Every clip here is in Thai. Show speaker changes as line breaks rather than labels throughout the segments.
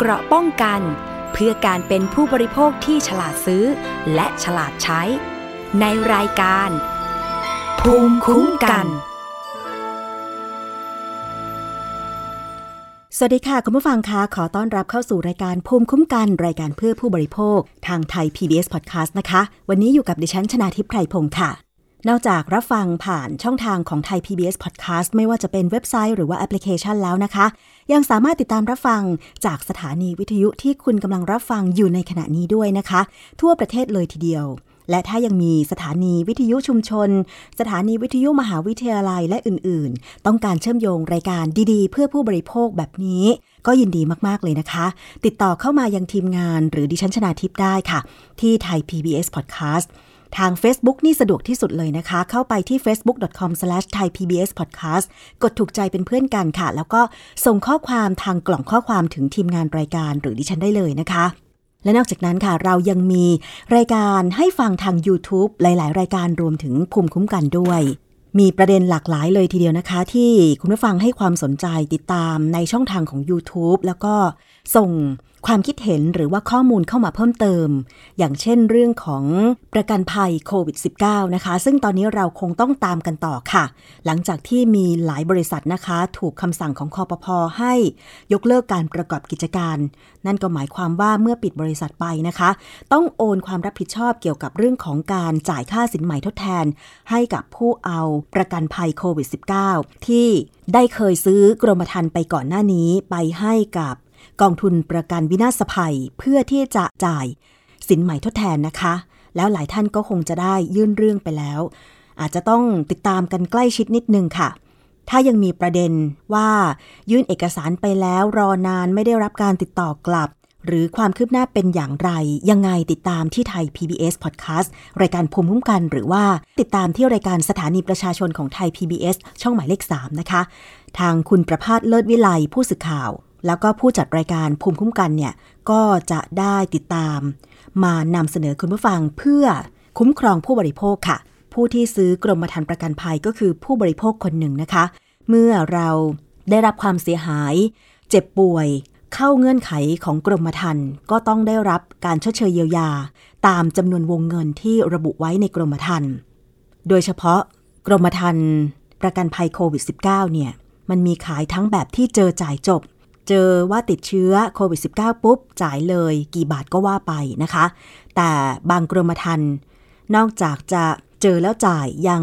เกราะป้องกัน เพื่อการเป็นผู้บริโภคที่ฉลาดซื้อ และฉลาดใช้ ในรายการ ภูมิคุ้มกัน
สวัสดีค่ะ คุณผู้ฟังคะขอต้อนรับเข้าสู่รายการภูมิคุ้มกัน รายการเพื่อผู้บริโภค ทางไทย PBS Podcast นะคะ วันนี้อยู่กับดิฉันชนาทิพไพรพงศ์ค่ะ นอกจากรับฟังผ่านช่องทางของไทย PBS Podcast ไม่ว่าจะเป็นเว็บไซต์หรือว่าแอปพลิเคชันแล้วนะคะ ยังสามารถติดตามรับฟังจากสถานีวิทยุที่คุณกำลังรับฟังอยู่ในขณะนี้ด้วยนะคะ ทั่วประเทศเลยทีเดียว และถ้ายังมีสถานีวิทยุชุมชน สถานีวิทยุมหาวิทยาลัยและอื่น ๆ ต้องการเชื่อมโยงรายการดีๆ เพื่อผู้บริโภคแบบนี้ ก็ยินดีมากๆเลยนะคะ ติดต่อเข้ามายังทีมงานหรือดิฉันชนาทิพย์ได้ค่ะ ที่ไทย PBS Podcast ทาง Facebook นี่สะดวกที่สุดเลยนะคะ เข้าไปที่ facebook.com/thaipbspodcast กดถูกใจเป็นเพื่อนกันค่ะ แล้วก็ส่งข้อความทางกล่องข้อความถึงทีมงานรายการหรือดิฉันได้เลยนะคะ และนอกจากนั้นค่ะ เรายังมีรายการให้ฟังทาง YouTube หลาย ๆ รายการรวมถึงภูมิคุ้มกันด้วยมีประเด็นหลากหลายเลยทีเดียวนะคะ ที่คุณผู้ฟังให้ความสนใจติดตามในช่องทางของ YouTube แล้วก็ส่ง ความคิดเห็นหรือว่าข้อมูลเข้ามาเพิ่มเติม อย่างเช่นเรื่องของประกันภัยโควิด -19 นะคะ ซึ่งตอนนี้เราคงต้องตามกันต่อค่ะ หลังจากที่มีหลายบริษัทนะคะ ถูกคำสั่งของคอปพอให้ยกเลิกการประกอบกิจการ นั่นก็หมายความว่าเมื่อปิดบริษัทไปนะคะ ต้องโอนความรับผิดชอบเกี่ยวกับเรื่องของการจ่ายค่าสินใหม่ทดแทน ให้กับผู้เอาประกันภัยโควิด -19 ที่ได้เคยซื้อกรมธรรม์ไปก่อนหน้านี้ไปให้กับ กองทุนประกันวินาศภัยเพื่อที่จะจ่ายสินใหม่ทดแทนนะคะ แล้วหลายท่านก็คงจะได้ยื่นเรื่องไปแล้ว อาจจะต้องติดตามกันใกล้ชิดนิดนึงค่ะ ถ้ายังมีประเด็นว่ายื่นเอกสารไปแล้วรอนานไม่ได้รับการติดต่อกลับ หรือความคืบหน้าเป็นอย่างไร ยังไงติดตามที่ไทย PBS Podcast รายการภูมิคุ้มกัน หรือว่าติดตามที่รายการสถานีประชาชนของไทย PBS ช่องหมายเลข 3 นะคะ ทางคุณประพาสเลิศวิไลผู้สื่อข่าว แล้วก็ผู้จัดรายการภูมิคุ้มกันเนี่ยก็จะได้ติดตาม มานำเสนอคุณผู้ฟังเพื่อคุ้มครองผู้บริโภคค่ะ ผู้ที่ซื้อกรมธรรม์ประกันภัยก็คือผู้บริโภคคนหนึ่งนะคะ เมื่อเราได้รับความเสียหาย เจ็บป่วย เข้าเงื่อนไขของกรมธรรม์ก็ต้องได้รับการชดเชยเยียวยา ตามจำนวนวงเงินที่ระบุไว้ในกรมธรรม์โดยเฉพาะกรมธรรม์ประกันภัยโควิด -19 เนี่ยมันมีขายทั้งแบบที่เจอจ่ายจบ เจอว่าติดเชื้อโควิด -19 ปุ๊บ จ่ายเลยกี่บาทก็ว่าไปนะคะ แต่บางกรมธรรม์นอกจากจะเจอแล้วจ่ายยัง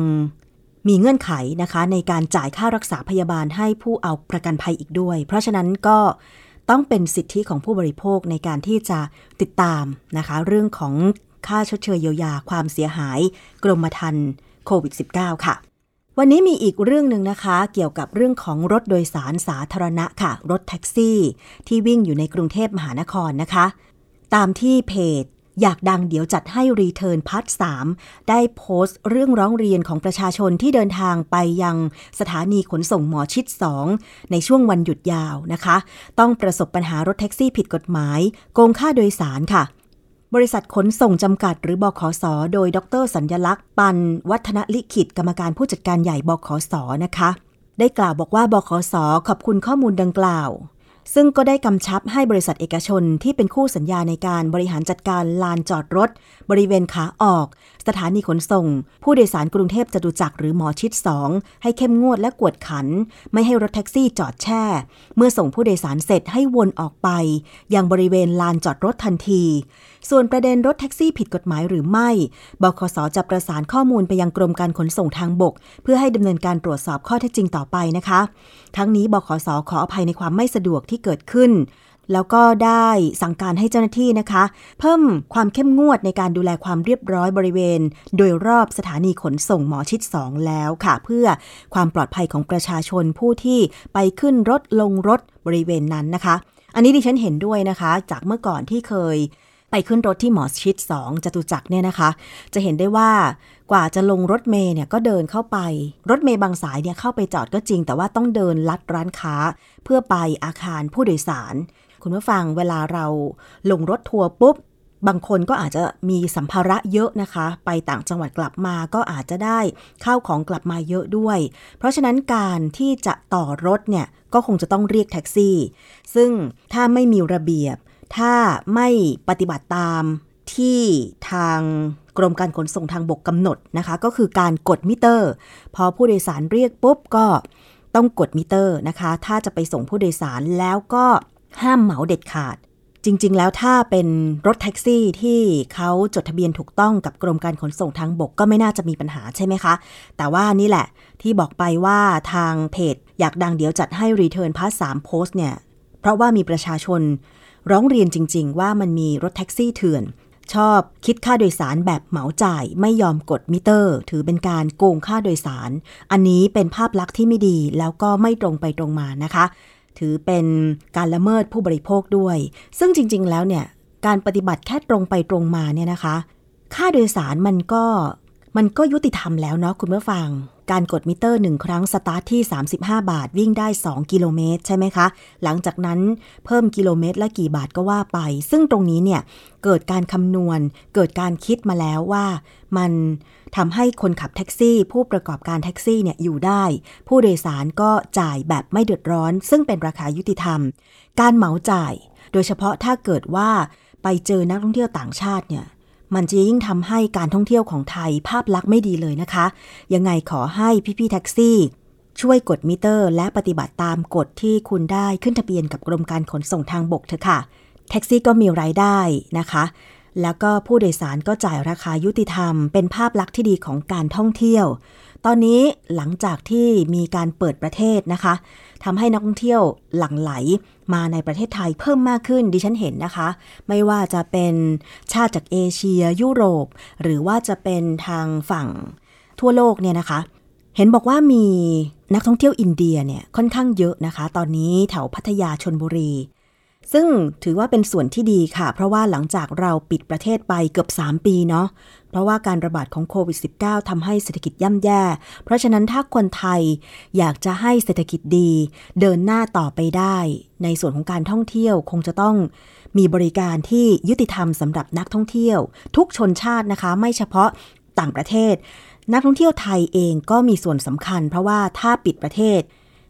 มีเงื่อนไขนะคะ ในการจ่ายค่ารักษาพยาบาลให้ผู้เอาประกันภัยอีกด้วย เพราะฉะนั้นก็ต้องเป็นสิทธิของผู้บริโภคในการที่จะติดตามนะคะ เรื่องของค่าชดเชยเยียวยาความเสียหาย กรมธรรม์โควิด -19 ค่ะ วันนี้มีอีกเรื่องหนึ่งนะคะ เกี่ยวกับเรื่องของรถโดยสารสาธารณะค่ะ รถแท็กซี่ ที่วิ่งอยู่ในกรุงเทพมหานครนะคะ ตามที่เพจอยากดังเดี๋ยวจัดให้ Return Part 3ได้โพสต์เรื่องร้องเรียนของประชาชนที่เดินทางไปยังสถานีขนส่งหมอชิต 2 ในช่วงวันหยุดยาวนะคะ ต้องประสบปัญหารถแท็กซี่ผิดกฎหมาย โกงค่าโดยสารค่ะ บริษัทขนส่งจำกัดหรือบขสโดยดรสัญญลักษณ์ ปันวัฒนลิขิตกรรมการผู้จัดการใหญ่บขสนะคะ ได้กล่าวบอกว่าบขสขอบคุณข้อมูลดังกล่าว ซึ่งก็ได้กำชับให้บริษัทเอกชนที่เป็นคู่สัญญาในการบริหารจัดการลานจอดรถ บริเวณขาออก สถานีขนส่ง ผู้โดยสารกรุงเทพจตุจักรหรือหมอชิด 2 ให้เข้มงวดและกวดขัน ไม่ให้รถแท็กซี่จอดแช่ เมื่อส่งผู้โดยสารเสร็จให้วนออกไป ยังบริเวณลานจอดรถทันที ส่วนประเด็นรถแท็กซี่ผิดกฎหมายหรือไม่บขสจะประสานข้อมูลไปยังกรมการขนส่งทางบก เพื่อให้ดำเนินการตรวจสอบข้อเท็จจริงต่อไปนะคะ ทั้งนี้บขสขออภัยในความไม่สะดวกที่เกิดขึ้นแล้วก็ได้สั่งการให้เจ้าหน้าที่นะคะ เพิ่มความเข้มงวดในการดูแลความเรียบร้อยบริเวณ โดยรอบสถานีขนส่งหมอชิด 2 แล้วค่ะ เพื่อความปลอดภัยของประชาชนผู้ที่ไปขึ้นรถลงรถบริเวณนั้นนะคะ อันนี้ดิฉันเห็นด้วยนะคะ จากเมื่อก่อนที่เคย ไปขึ้นรถที่หมอชิด2จตุจักรเนี่ยนะคะ จะเห็นได้ว่ากว่าจะลงรถเมย์เนี่ยก็เดินเข้าไป รถเมย์บางสายเนี่ยเข้าไปจอดก็จริง แต่ว่าต้องเดินลัดร้านค้า เพื่อไปอาคารผู้โดยสาร คุณผู้ฟังเวลาเราลงรถทัวร์ปุ๊บบางคนก็อาจจะมีสัมภาระเยอะนะคะ ไปต่างจังหวัดกลับมาก็อาจจะได้ข้าวของกลับมาเยอะด้วย เพราะฉะนั้นการที่จะต่อรถเนี่ยก็คงจะต้องเรียกแท็กซี่ ซึ่งถ้าไม่มีระเบียบ ถ้าไม่ปฏิบัติตามที่ทางกรมการขนส่งทางบกกำหนดนะคะ ก็คือการกดมิเตอร์ พอผู้โดยสารเรียกปุ๊บก็ต้องกดมิเตอร์นะคะ ถ้าจะไปส่งผู้โดยสารแล้วก็ห้ามเหมาเด็ดขาด จริง ๆ แล้วถ้าเป็นรถแท็กซี่ที่เขาจดทะเบียนถูกต้องกับกรมการขนส่งทางบกก็ไม่น่าจะมีปัญหาใช่ไหมคะ แต่ว่านี่แหละที่บอกไปว่าทางเพจอยากดังเดี๋ยวจัดให้ Return Part สามโพสต์เนี่ย เพราะว่ามีประชาชน ร้องเรียนจริง ๆ ว่ามันมีรถแท็กซี่เถื่อน ชอบคิดค่าโดยสารแบบเหมาจ่ายไม่ยอมกดมิเตอร์ ถือเป็นการโกงค่าโดยสาร อันนี้เป็นภาพลักษณ์ที่ไม่ดีแล้วก็ไม่ตรงไปตรงมานะคะ ถือเป็นการละเมิดผู้บริโภคด้วย ซึ่งจริง ๆ แล้วเนี่ยการปฏิบัติแค่ตรงไปตรงมาเนี่ยนะคะ ค่าโดยสารมันก็มันก็ยุติธรรมแล้วเนาะคุณผู้ฟัง การกดมิเตอร์หนึ่งครั้งสตาร์ทที่ 35 บาทวิ่งได้ 2 กิโลเมตร ใช่ไหมคะ หลังจากนั้นเพิ่มกิโลเมตรละกี่บาทก็ว่าไป ซึ่งตรงนี้เนี่ย เกิดการคำนวณ เกิดการคิดมาแล้วว่ามันทำให้คนขับแท็กซี่ ผู้ประกอบการแท็กซี่เนี่ยอยู่ได้ ผู้โดยสารก็จ่ายแบบไม่เดือดร้อน ซึ่งเป็นราคายุติธรรม การเหมาจ่าย โดยเฉพาะถ้าเกิดว่าไปเจอนักท่องเที่ยวต่างชาติเนี่ย มันจะยิ่งทำให้การท่องเที่ยวของไทยภาพลักษณ์ไม่ดีเลยนะคะ ยังไงขอให้พี่ๆแท็กซี่ช่วยกดมิเตอร์ และปฏิบัติตามกฎที่คุณได้ขึ้นทะเบียนกับกรมการขนส่งทางบกเถอะค่ะ แท็กซี่ก็มีรายได้นะคะ แล้วก็ผู้โดยสารก็จ่ายราคายุติธรรม เป็นภาพลักษณ์ที่ดีของการท่องเที่ยว ตอนนี้หลังจากที่มีการเปิดประเทศนะคะทำให้นักท่องเที่ยวหลั่งไหล มาในประเทศไทยเพิ่มมากขึ้นดิฉันเห็นนะคะ ไม่ว่าจะเป็นชาติจากเอเชีย ยุโรป หรือว่าจะเป็นทางฝั่งทั่วโลกเนี่ยนะคะ เห็นบอกว่ามีนักท่องเที่ยวอินเดียเนี่ยค่อนข้างเยอะนะคะ ตอนนี้แถวพัทยาชนบุรี ซึ่งถือว่าเป็นส่วนที่ดีค่ะ เพราะว่าหลังจากเราปิดประเทศไปเกือบ 3 ปีเนาะ เพราะว่าการระบาดของโควิด -19 ทำให้เศรษฐกิจย่ำแย่ เพราะฉะนั้นถ้าคนไทยอยากจะให้เศรษฐกิจดี เดินหน้าต่อไปได้ ในส่วนของการท่องเที่ยวคงจะต้องมีบริการที่ยุติธรรมสำหรับนักท่องเที่ยว ทุกชนชาตินะคะ ไม่เฉพาะต่างประเทศ นักท่องเที่ยวไทยเองก็มีส่วนสำคัญ เพราะว่าถ้าปิดประเทศ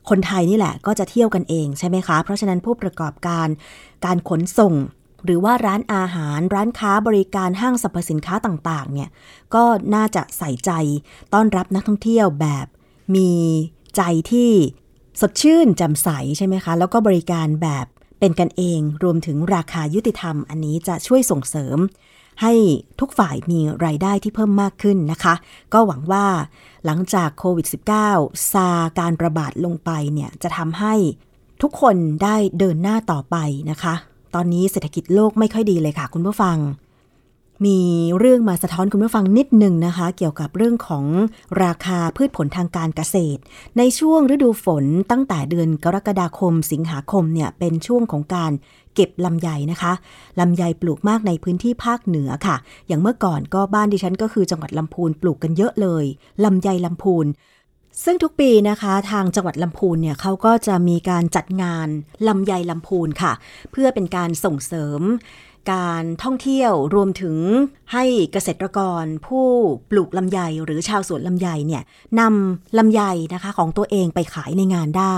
คนไทยนี่แหละก็จะเที่ยวกันเองใช่ไหมคะ เพราะฉะนั้นผู้ประกอบการการขนส่ง หรือว่าร้านอาหาร ร้านค้าบริการห้างสรรพสินค้าต่างๆเนี่ยก็น่าจะใส่ใจต้อนรับนักท่องเที่ยวแบบ มีใจที่สดชื่นแจ่มใสใช่ไหมคะ แล้วก็บริการแบบเป็นกันเองรวมถึงราคายุติธรรม อันนี้จะช่วยส่งเสริม ให้ทุกฝ่ายมีรายได้ที่เพิ่มมากขึ้นนะคะ ก็หวังว่าหลังจากโควิด -19 ซาการระบาดลงไปเนี่ยจะทำให้ทุกคนได้เดินหน้าต่อไปนะคะ ตอนนี้เศรษฐกิจโลกไม่ค่อยดีเลยค่ะ คุณผู้ฟัง มีเรื่องมาสะท้อนคุณผู้ฟังนิดหนึ่งนะคะ เกี่ยวกับเรื่องของราคาพืชผลทางการเกษตร ในช่วงฤดูฝนตั้งแต่เดือนกรกฎาคมสิงหาคมเนี่ยเป็นช่วงของการ เก็บลำไยนะคะลำไยปลูกมากในพื้นที่ภาคเหนือค่ะ อย่างเมื่อก่อนก็บ้านดิฉันก็คือจังหวัดลำพูนปลูกกันเยอะเลยลำไยลำพูนซึ่งทุกปีนะคะทางจังหวัดลำพูนเนี่ยเขาก็จะมีการจัดงานลำไยลำพูนค่ะ เพื่อเป็นการส่งเสริม การท่องเที่ยวรวมถึงให้เกษตรกรผู้ปลูกลำไยหรือชาวสวนลำไยเนี่ยนำลำไยนะคะของตัวเองไปขายในงานได้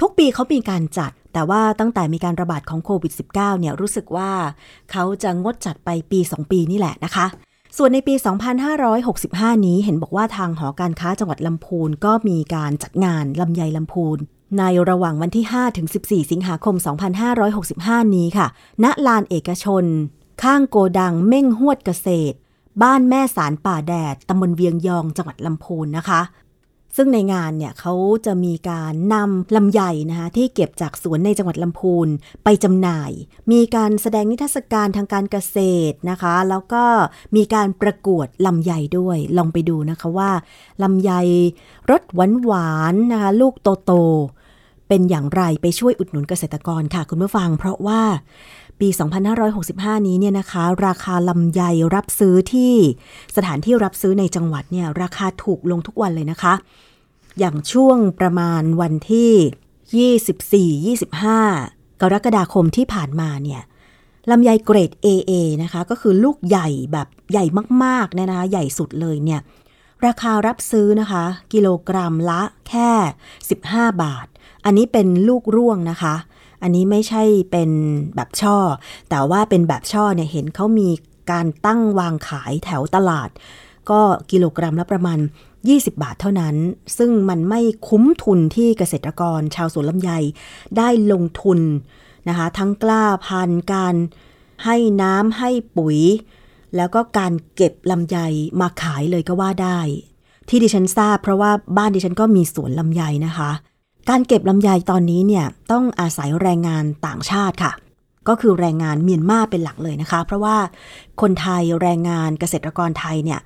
ทุกปีเขามีการจัด แต่ว่าตั้งแต่มีการระบาดของโควิด -19 เนี่ยรู้สึกว่าเขาจะงดจัดไปปี 2 ปีนี่แหละนะคะ ส่วนในปี 2565 นี้เห็นบอกว่าทางหอการค้าจังหวัดลำพูนก็มีการจัดงานลำไยลำพูนในระหว่างวันที่ 5 ถึง 14 สิงหาคม 2565 นี้ค่ะ ณ ลานเอกชน ข้างโกดังเม่งหวดเกษตร บ้านแม่สารป่าแดด ตำบลเวียงยอง จังหวัดลำพูนนะคะ ซึ่งในงานเนี่ยเขาจะมีการนำลำไยนะคะที่เก็บจากสวนในจังหวัดลำพูนไปจำหน่าย มีการแสดงนิทรรศการทางการเกษตรนะคะ แล้วก็มีการประกวดลำไยด้วย ลองไปดูนะคะว่าลำไยรสหวานหวานๆนะคะลูกโตโตๆเป็นอย่างไรไปช่วยอุดหนุนเกษตรกรค่ะ คุณผู้ฟัง เพราะว่าปี 2565 นี้เนี่ยนะคะ ราคาลำไยรับซื้อที่สถานที่รับซื้อในจังหวัดเนี่ยราคาถูกลงทุกวันเลยนะคะ อย่างช่วงประมาณวันที่ 24-25 กรกฎาคมที่ผ่านมาเนี่ยลำไยเกรด AA นะคะ ก็คือลูกใหญ่แบบใหญ่มากๆเนี่ยนะคะใหญ่สุดเลยเนี่ย ราคารับซื้อนะคะ กิโลกรัมละแค่ 15 บาท อันนี้เป็นลูกร่วงนะคะ อันนี้ไม่ใช่เป็นแบบช่อ แต่ว่าเป็นแบบช่อเนี่ยเห็นเขามีการตั้งวางขายแถวตลาด ก็กิโลกรัมละประมาณ 20 บาทเท่านั้น ซึ่งมันไม่คุ้มทุนที่เกษตรกรชาวสวนลำไยได้ลงทุนนะคะ ทั้งกล้าพันการให้น้ำให้ปุ๋ย แล้วก็การเก็บลำไยมาขายเลยก็ว่าได้ ที่ดิฉันทราบเพราะว่าบ้านดิฉันก็มีสวนลำไยนะคะ การเก็บลำไยตอนนี้เนี่ยต้องอาศัยแรงงานต่างชาติค่ะก็คือแรงงานเมียนมาเป็นหลักเลยนะคะ เพราะว่าคนไทยแรงงานเกษตรกรไทยเนี่ย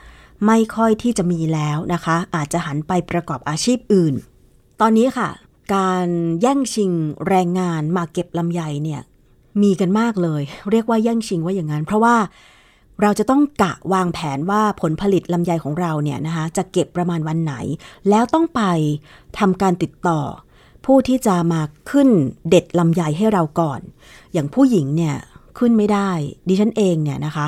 ไม่ค่อยที่จะมีแล้วนะคะ อาจจะหันไปประกอบอาชีพอื่น ตอนนี้ค่ะ การแย่งชิงแรงงานมาเก็บลำไยเนี่ยมีกันมากเลย เรียกว่าแย่งชิงว่าอย่างนั้น เพราะว่าเราจะต้องกะวางแผนว่าผลผลิตลำไยของเราเนี่ยนะคะจะเก็บประมาณวันไหน แล้วต้องไปทำการติดต่อ ผู้ที่จะมาขึ้นเด็ดลำไยให้เราก่อน อย่างผู้หญิงเนี่ยขึ้นไม่ได้ ดิฉันเองเนี่ยนะคะ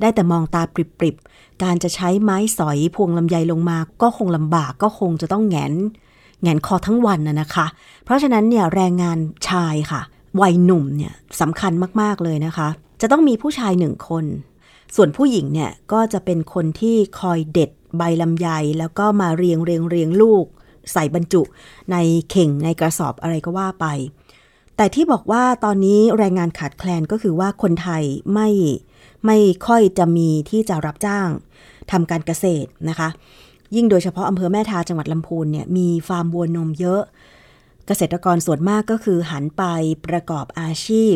ได้แต่มองตาปริบๆ การจะใช้ไม้สอยพวงลำไยลงมา ก็คงลำบากก็คงจะต้องแงนแงนคอทั้งวันนะนะคะ เพราะฉะนั้นเนี่ยแรงงานชายค่ะ วัยหนุ่มเนี่ยสำคัญมากๆเลยนะคะ จะต้องมีผู้ชายหนึ่งคน ส่วนผู้หญิงเนี่ยก็จะเป็นคนที่คอยเด็ดใบลำไยแล้วก็มาเรียงเรียงเรียงลูก ใส่บรรจุในเข่งในกระสอบอะไรก็ว่าไป แต่ที่บอกว่าตอนนี้แรงงานขาดแคลนก็คือว่าคนไทยไม่ ไม่ค่อยจะมีที่จะรับจ้างทำการเกษตรนะคะ ยิ่งโดยเฉพาะอำเภอแม่ทาจังหวัดลำพูนเนี่ยมีฟาร์มวัวนมเยอะ เกษตรกรส่วนมากก็คือหันไปประกอบอาชีพ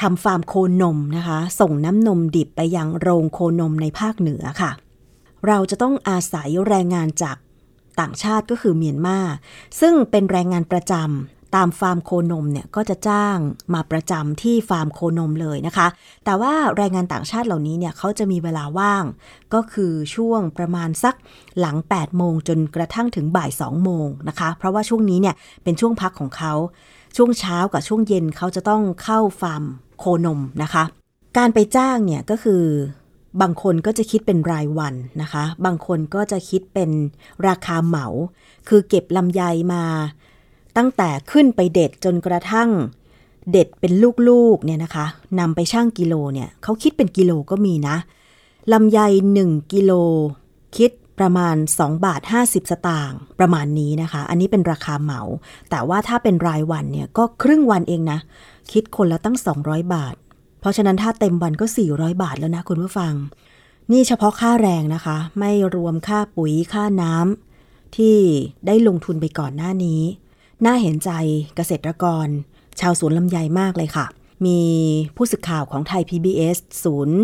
ทำฟาร์มโคนมนะคะ ส่งน้ำนมดิบไปยังโรงโคนมในภาคเหนือค่ะ เราจะต้องอาศัยแรงงานจากต่างชาติก็คือเมียนมาซึ่งเป็นแรงงานประจำ ตามฟาร์มโคนมเนี่ยก็จะจ้างมาประจำที่ฟาร์มโคนมเลยนะคะ แต่ว่าแรงงานต่างชาติเหล่านี้เนี่ยเขาจะมีเวลาว่าง ก็คือช่วงประมาณสักหลัง 8 โมงจนกระทั่งถึงบ่าย 2 โมงนะคะ เพราะว่าช่วงนี้เนี่ยเป็นช่วงพักของเขา ช่วงเช้ากับช่วงเย็นเขาจะต้องเข้าฟาร์มโคนมนะคะ การไปจ้างเนี่ยก็คือบางคนก็จะคิดเป็นรายวันนะคะ บางคนก็จะคิดเป็นราคาเหมา คือเก็บลำไยมา ตั้งแต่ขึ้นไปเด็ดจนกระทั่ง เด็ดเป็นลูกๆเนี่ยนะคะนำไปช่างกิโลเนี่ยเขาคิดเป็นกิโลก็มีนะลำไย1กิโลคิดประมาณ 2 บาท 50 สตางค์ประมาณนี้นะคะ อันนี้เป็นราคาเหมา แต่ว่าถ้าเป็นรายวันเนี่ยก็ครึ่งวันเองนะ คิดคนละตั้ง 200 บาท เพราะฉะนั้นถ้าเต็มวันก็ 400 บาทแล้วนะคุณผู้ฟัง นี่เฉพาะค่าแรงนะคะ ไม่รวมค่าปุ๋ยค่าน้ำที่ได้ลงทุนไปก่อนหน้านี้ น่าเห็นใจเกษตรกร ชาวสวนลำไยมากเลยค่ะ มีผู้สื่อข่าวของไทย PBS ศูนย์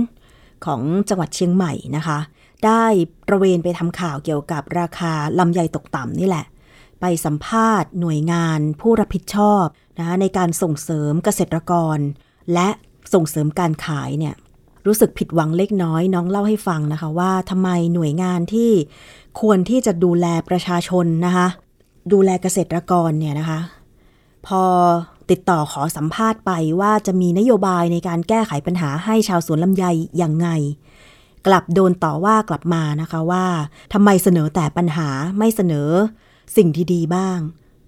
ของจังหวัดเชียงใหม่นะคะ ได้ประเวนไปทำข่าวเกี่ยวกับราคาลำไยตกต่ำนี่แหละ ไปสัมภาษณ์หน่วยงานผู้รับผิดชอบนะคะในการส่งเสริมเกษตรกร และส่งเสริมการขายเนี่ยรู้สึกผิดหวังเล็กน้อยน้องเล่าให้ฟังนะคะว่าทำไมหน่วยงานที่ควรที่จะดูแลประชาชนนะคะ ดูแลเกษตรกรเนี่ยนะคะ พอติดต่อขอสัมภาษณ์ไปว่าจะมีนโยบายในการแก้ไขปัญหาให้ชาวสวนลำไยอย่างไง กลับโดนต่อว่ากลับมานะคะว่าทำไมเสนอแต่ปัญหาไม่เสนอสิ่งที่ดีบ้าง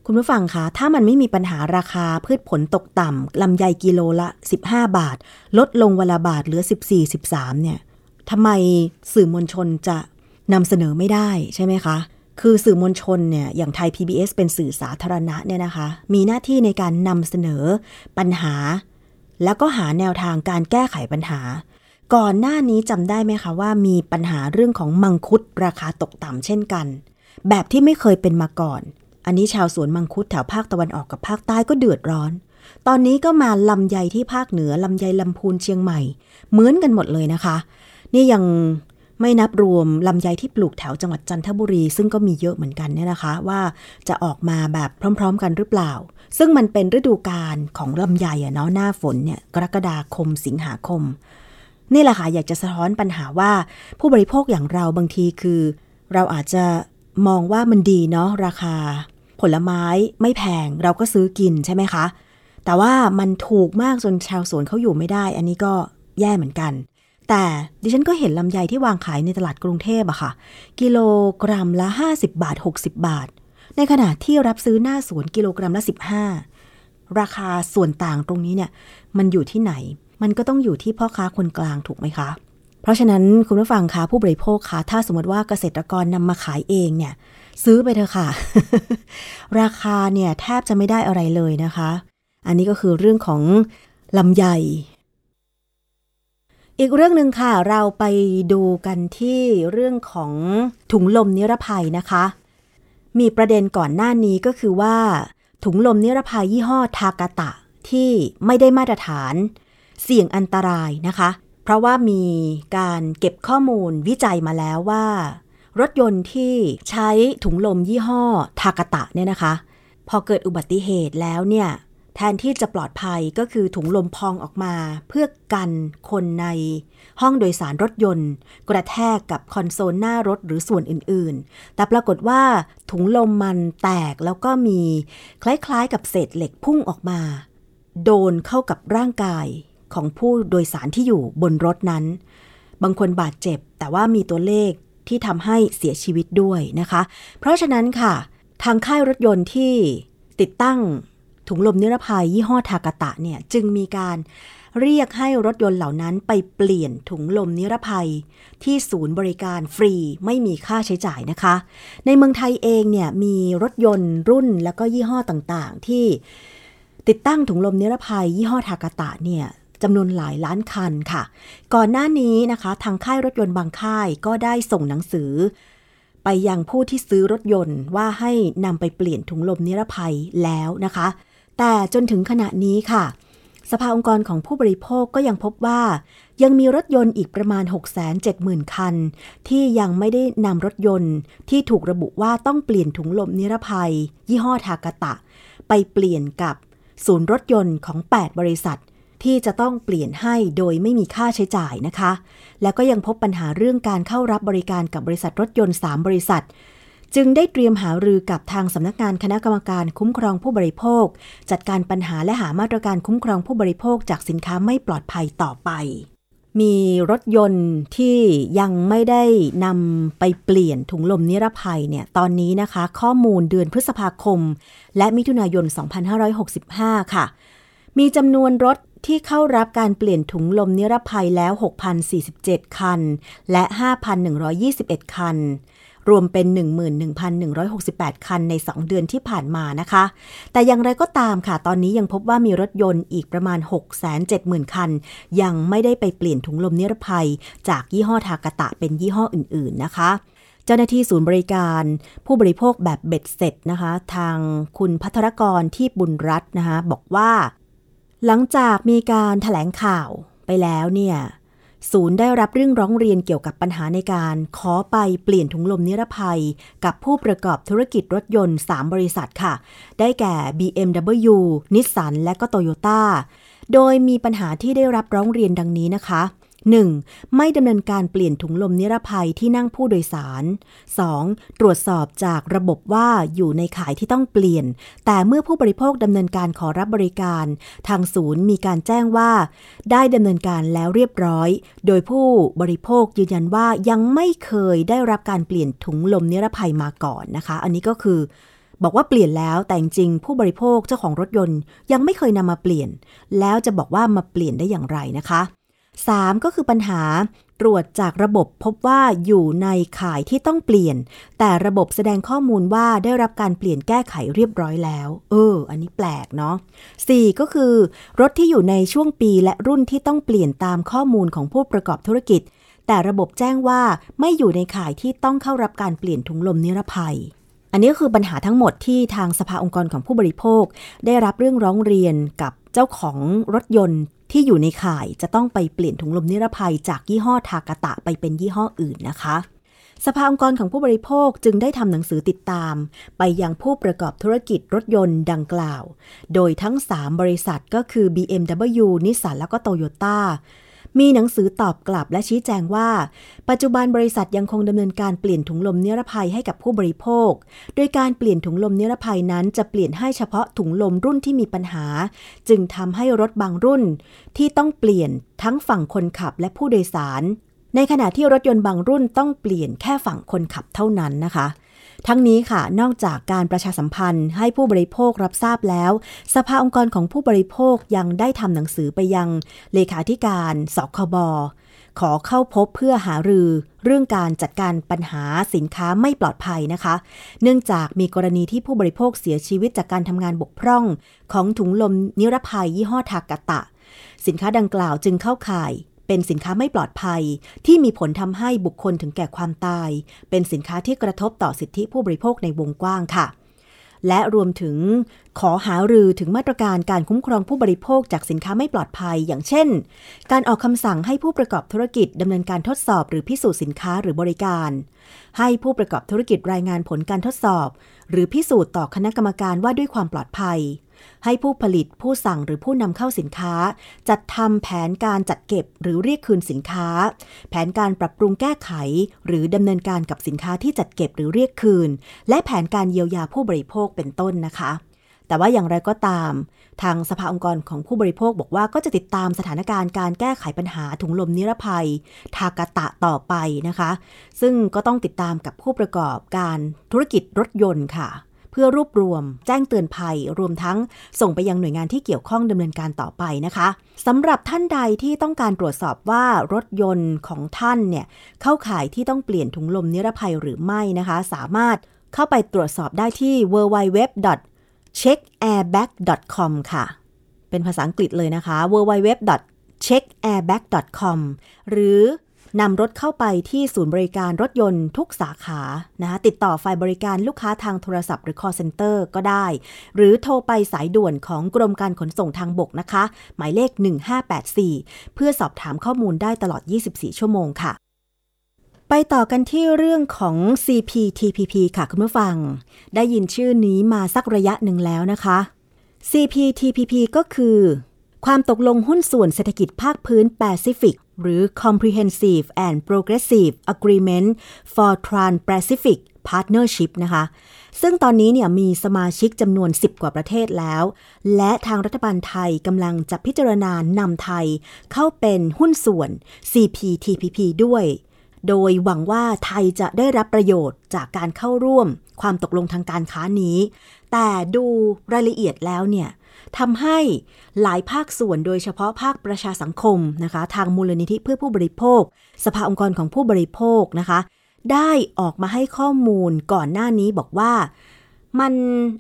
คุณผู้ฟังคะถ้ามันไม่มีปัญหาราคาพืชผลตกต่ำลำไยกิโลละ 15 บาท ลดลงเวลาบาทเหลือ 14-13เนี่ยทำไมสื่อมวลชนจะนำเสนอไม่ได้ใช่ไหมคะ คือสื่อมวลชนเนี่ยอย่างไทย PBS เป็นสื่อสาธารณะเนี่ยนะคะ มีหน้าที่ในการนำเสนอปัญหา แล้วก็หาแนวทางการแก้ไขปัญหา ก่อนหน้านี้จำได้ไหมคะว่ามีปัญหาเรื่องของมังคุดราคาตกต่ำเช่นกัน แบบที่ไม่เคยเป็นมาก่อน อันนี้ชาวสวนมังคุดแถวภาคตะวันออกกับภาคใต้ก็เดือดร้อน ตอนนี้ก็มาลำไยที่ภาคเหนือลำไยลำพูนเชียงใหม่ เหมือนกันหมดเลยนะคะ นี่ยัง ไม่นับรวมลำไยที่ปลูกแถวจังหวัดจันทบุรี ซึ่งก็มีเยอะเหมือนกันเนี่ยนะคะ ว่าจะออกมาแบบพร้อม ๆ กันหรือเปล่า ซึ่งมันเป็นฤดูกาลของลำไยอะเนาะหน้าฝนเนี่ยกรกฎาคมสิงหาคม นี่แหละค่ะอยากจะสะท้อนปัญหาว่าผู้บริโภคอย่างเราบางทีคือ เราอาจจะมองว่ามันดีเนาะราคา ผลไม้ไม่แพงเราก็ซื้อกินใช่ไหมคะ แต่แต่ว่ามันถูกมากจนชาวสวนเขาอยู่ไม่ได้ อันนี้ก็แย่เหมือนกัน แต่ดิฉันก็เห็นลำไยที่วางขายในตลาดกรุงเทพอะค่ะ กิโลกรัมละ 50 บาท 60 บาท ในขณะที่รับซื้อหน้าสวนกิโลกรัมละ 15 ราคาส่วนต่างตรงนี้เนี่ยมันอยู่ที่ไหน มันก็ต้องอยู่ที่พ่อค้าคนกลางถูกไหมคะ เพราะฉะนั้นคุณผู้ฟังคะผู้บริโภคคะถ้าสมมติว่าเกษตรกรนำมาขายเองเนี่ยซื้อไปเถอะค่ะ ราคาเนี่ยแทบจะไม่ได้อะไรเลยนะคะ อันนี้ก็คือเรื่องของลำไย อีกเรื่องหนึ่งค่ะ เราไปดูกันที่เรื่องของถุงลมนิรภัยนะคะ มีประเด็นก่อนหน้านี้ก็คือว่า ถุงลมนิรภัยยี่ห้อทากาตะที่ไม่ได้มาตรฐาน เสี่ยงอันตรายนะคะ เพราะว่ามีการเก็บข้อมูลวิจัยมาแล้วว่า รถยนต์ที่ใช้ถุงลมยี่ห้อทากาตะเนี่ยนะคะ พอเกิดอุบัติเหตุแล้วเนี่ย แทนที่จะปลอดภัยก็คือถุงลมพองออกมา เพื่อกันคนในห้องโดยสารรถยนต์ กระแทกกับคอนโซลหน้ารถหรือส่วนอื่นๆ แต่ปรากฏว่าถุงลมมันแตกแล้วก็มีคล้ายๆกับเศษเหล็กพุ่งออกมา โดนเข้ากับร่างกายของผู้โดยสารที่อยู่บนรถนั้น บางคนบาดเจ็บ แต่ว่ามีตัวเลขที่ทำให้เสียชีวิตด้วยนะคะ เพราะฉะนั้นค่ะ ทางค่ายรถยนต์ที่ติดตั้ง ถุงลมนิรภัยยี่ห้อทากาตะเนี่ยจึงมีการเรียกให้รถยนต์เหล่านั้นไปเปลี่ยนถุงลมนิรภัย ที่ศูนย์บริการฟรีไม่มีค่าใช้จ่ายนะคะ ในเมืองไทยเองเนี่ยมีรถยนต์รุ่นแล้วก็ยี่ห้อต่างๆ ที่ติดตั้งถุงลมนิรภัย ยี่ห้อทากาตะเนี่ยจำนวนหลายล้านคันค่ะ ก่อนหน้านี้นะคะ ทางค่ายรถยนต์บางค่ายก็ได้ส่งหนังสือ ไปยังผู้ที่ซื้อรถยนต์ว่าให้นำไปเปลี่ยนถุงลมนิรภัยแล้วนะคะ แต่จนถึงขณะนี้ค่ะ สภาองค์กรของผู้บริโภคก็ยังพบว่า ยังมีรถยนต์อีกประมาณ 670,000 คัน ที่ยังไม่ได้นำรถยนต์ที่ถูกระบุว่าต้องเปลี่ยนถุงลมนิรภัย ยี่ห้อทากาตะ ไปเปลี่ยนกับศูนย์รถยนต์ของ 8 บริษัทที่จะต้องเปลี่ยนให้โดยไม่มีค่าใช้จ่ายนะคะ แล้วก็ยังพบปัญหาเรื่องการเข้ารับบริการกับบริษัทรถยนต์ 3 บริษัท จึงได้เตรียมหารือกับทางสำนักงานคณะกรรมการคุ้มครองผู้บริโภค จัดการปัญหาและหามาตรการคุ้มครองผู้บริโภคจากสินค้าไม่ปลอดภัยต่อไป มีรถยนต์ที่ยังไม่ได้นำไปเปลี่ยนถุงลมนิรภัยเนี่ย ตอนนี้นะคะ ข้อมูลเดือนพฤษภาคม และมิถุนายน 2565 ค่ะ มีจำนวนรถที่เข้ารับการเปลี่ยนถุงลมนิรภัยแล้ว 6,047 คัน และ 5,121 คัน รวมเป็น 11,168 คันใน 2 เดือนที่ผ่านมานะคะ แต่อย่างไรก็ตามค่ะ ตอนนี้ยังพบว่ามีรถยนต์อีกประมาณ 670,000 คัน ยังไม่ได้ไปเปลี่ยนถุงลมนิรภัย จากยี่ห้อทากาตะเป็นยี่ห้ออื่น ๆ นะคะเจ้าหน้าที่ศูนย์บริการผู้บริโภคแบบเบ็ดเสร็จนะคะ ทางคุณพัทรกรที่บุญรัตน์นะคะบอกว่า หลังจากมีการถแถลงข่าวไปแล้วเนี่ย ศูนย์ได้รับเรื่องร้องเรียนเกี่ยวกับปัญหาในการขอไปเปลี่ยนถุงลมนิรภัย กับผู้ประกอบธุรกิจรถยนต์ 3 บริษัทค่ะ ได้แก่ BMW นิสสันและก็โตโยต้าโดยมีปัญหาที่ได้รับร้องเรียนดังนี้นะคะ 1. ไม่ดำเนินการเปลี่ยนถุงลมนิรภัยที่นั่งผู้โดยสาร 2. ตรวจสอบจากระบบว่าอยู่ในขายที่ต้องเปลี่ยน แต่เมื่อผู้บริโภคดำเนินการขอรับบริการ ทางศูนย์มีการแจ้งว่า ได้ดำเนินการแล้วเรียบร้อย โดยผู้บริโภคยืนยันว่ายังไม่เคยได้รับการเปลี่ยนถุงลมนิรภัยมาก่อนนะคะ อันนี้ก็คือบอกว่าเปลี่ยนแล้วแต่จริงผู้บริโภคเจ้าของรถยนต์ยังไม่เคยนำมาเปลี่ยน แล้วจะบอกว่ามาเปลี่ยนได้อย่างไรนะคะ 3. ก็คือปัญหาตรวจจากระบบพบว่าอยู่ในข่ายที่ต้องเปลี่ยน แต่ระบบแสดงข้อมูลว่าได้รับการเปลี่ยนแก้ไขเรียบร้อยแล้ว เออ อันนี้แปลกเนาะ 4. ก็คือ รถที่อยู่ในช่วงปีและรุ่นที่ต้องเปลี่ยนตามข้อมูลของผู้ประกอบธุรกิจ แต่ระบบแจ้งว่าไม่อยู่ในข่ายที่ต้องเข้ารับการเปลี่ยนถุงลมนิรภัยอันนี้ก็คือปัญหาทั้งหมดที่ทางสภาองค์กรของผู้บริโภค ได้รับเรื่องร้องเรียนกับเจ้าของรถยนต์ ที่อยู่ในข่ายจะต้องไปเปลี่ยนถุงลมนิรภัยจากยี่ห้อทากาตะไปเป็นยี่ห้ออื่นนะคะ สภาองค์กรของผู้บริโภคจึงได้ทำหนังสือติดตาม ไปยังผู้ประกอบธุรกิจรถยนต์ดังกล่าว โดยทั้ง 3 บริษัทก็คือ BMW นิสสันแล้วก็โตโยต้า มีหนังสือตอบกลับและชี้แจงว่า ปัจจุบันบริษัทยังคงดำเนินการเปลี่ยนถุงลมนิรภัยให้กับผู้บริโภค โดยการเปลี่ยนถุงลมนิรภัยนั้นจะเปลี่ยนให้เฉพาะถุงลมรุ่นที่มีปัญหา จึงทำให้รถบางรุ่น ที่ต้องเปลี่ยนทั้งฝั่งคนขับและผู้โดยสาร ในขณะที่รถยนต์บางรุ่นต้องเปลี่ยนแค่ฝั่งคนขับเท่านั้นนะคะ ทั้งนี้ค่ะนอกจากการประชาสัมพันธ์ให้ผู้บริโภครับทราบแล้ว สภาองค์กรของผู้บริโภคยังได้ทำหนังสือไปยังเลขาธิการสคบขอเข้าพบเพื่อหารือเรื่องการจัดการปัญหาสินค้าไม่ปลอดภัยนะคะ เนื่องจากมีกรณีที่ผู้บริโภคเสียชีวิตจากการทำงานบกพร่อง ของถุงลมนิรภัยยี่ห้อทากตะ สินค้าดังกล่าวจึงเข้าข่าย เป็นสินค้าไม่ปลอดภัย ที่มีผลทำให้บุคคลถึงแก่ความตาย เป็นสินค้าที่กระทบต่อสิทธิผู้บริโภคในวงกว้างค่ะ และรวมถึงขอหารือถึงมาตรการการคุ้มครองผู้บริโภคจากสินค้าไม่ปลอดภัย อย่างเช่น การออกคำสั่งให้ผู้ประกอบธุรกิจดำเนินการทดสอบหรือพิสูจน์สินค้าหรือบริการ ให้ผู้ประกอบธุรกิจรายงานผลการทดสอบ หรือพิสูจน์ต่อคณะกรรมการว่าด้วยความปลอดภัย ให้ผู้ผลิตผู้สั่งหรือผู้นำเข้าสินค้า จัดทำแผนการจัดเก็บหรือเรียกคืนสินค้า แผนการปรับปรุงแก้ไข หรือดำเนินการกับสินค้าที่จัดเก็บหรือเรียกคืน และแผนการเยียวยาผู้บริโภคเป็นต้นนะคะ แต่ว่าอย่างไรก็ตาม ทางสภาองค์กรของผู้บริโภคบอกว่าก็จะติดตามสถานการณ์การแก้ไขปัญหาถุงลมนิรภัย ทากาตะต่อไปนะคะ ซึ่งก็ต้องติดตามกับผู้ประกอบการธุรกิจรถยนต์ค่ะ เพื่อรวบรวม แจ้งเตือนภัย รวมทั้งส่งไปยังหน่วยงานที่เกี่ยวข้องดำเนินการต่อไปนะคะสำหรับท่านใดที่ต้องการตรวจสอบว่ารถยนต์ของท่านเนี่ยเข้าข่ายที่ต้องเปลี่ยนถุงลมนิรภัยหรือไม่นะคะ สามารถเข้าไปตรวจสอบได้ที่ www.checkairbag.com ค่ะ เป็นภาษาอังกฤษเลยนะคะ www.checkairbag.com หรือ นำรถเข้าไปที่ศูนย์บริการรถยนต์ทุกสาขานะคะติดต่อฝ่ายบริการลูกค้าทางโทรศัพท์หรือ call center ก็ได้ หรือโทรไปสายด่วนของกรมการขนส่งทางบกนะคะ หมายเลข 1584 เพื่อสอบถามข้อมูลได้ตลอด 24 ชั่วโมงค่ะ ไปต่อกันที่เรื่องของ CPTPP ค่ะคุณผู้ฟัง ได้ยินชื่อนี้มาสักระยะหนึ่งแล้วนะคะ CPTPP ก็คือ ความตกลงหุ้นส่วนเศรษฐกิจภาคพื้นแปซิฟิก หรือ Comprehensive and Progressive Agreement for Trans-Pacific Partnership นะคะ ซึ่งตอนนี้เนี่ยมีสมาชิกจำนวน 10 กว่าประเทศแล้ว และทางรัฐบาลไทยกำลังจะพิจารณานำไทยเข้าเป็นหุ้นส่วน CPTPP ด้วย โดยหวังว่าไทยจะได้รับประโยชน์จากการเข้าร่วมความตกลงทางการค้านี้ แต่ดูรายละเอียดแล้วเนี่ยทำให้ หลายภาคส่วนโดยเฉพาะภาคประชาสังคมนะคะ ทางมูลนิธิเพื่อผู้บริโภค สภาองค์กรของผู้บริโภคนะคะ ได้ออกมาให้ข้อมูลก่อนหน้านี้บอกว่ามัน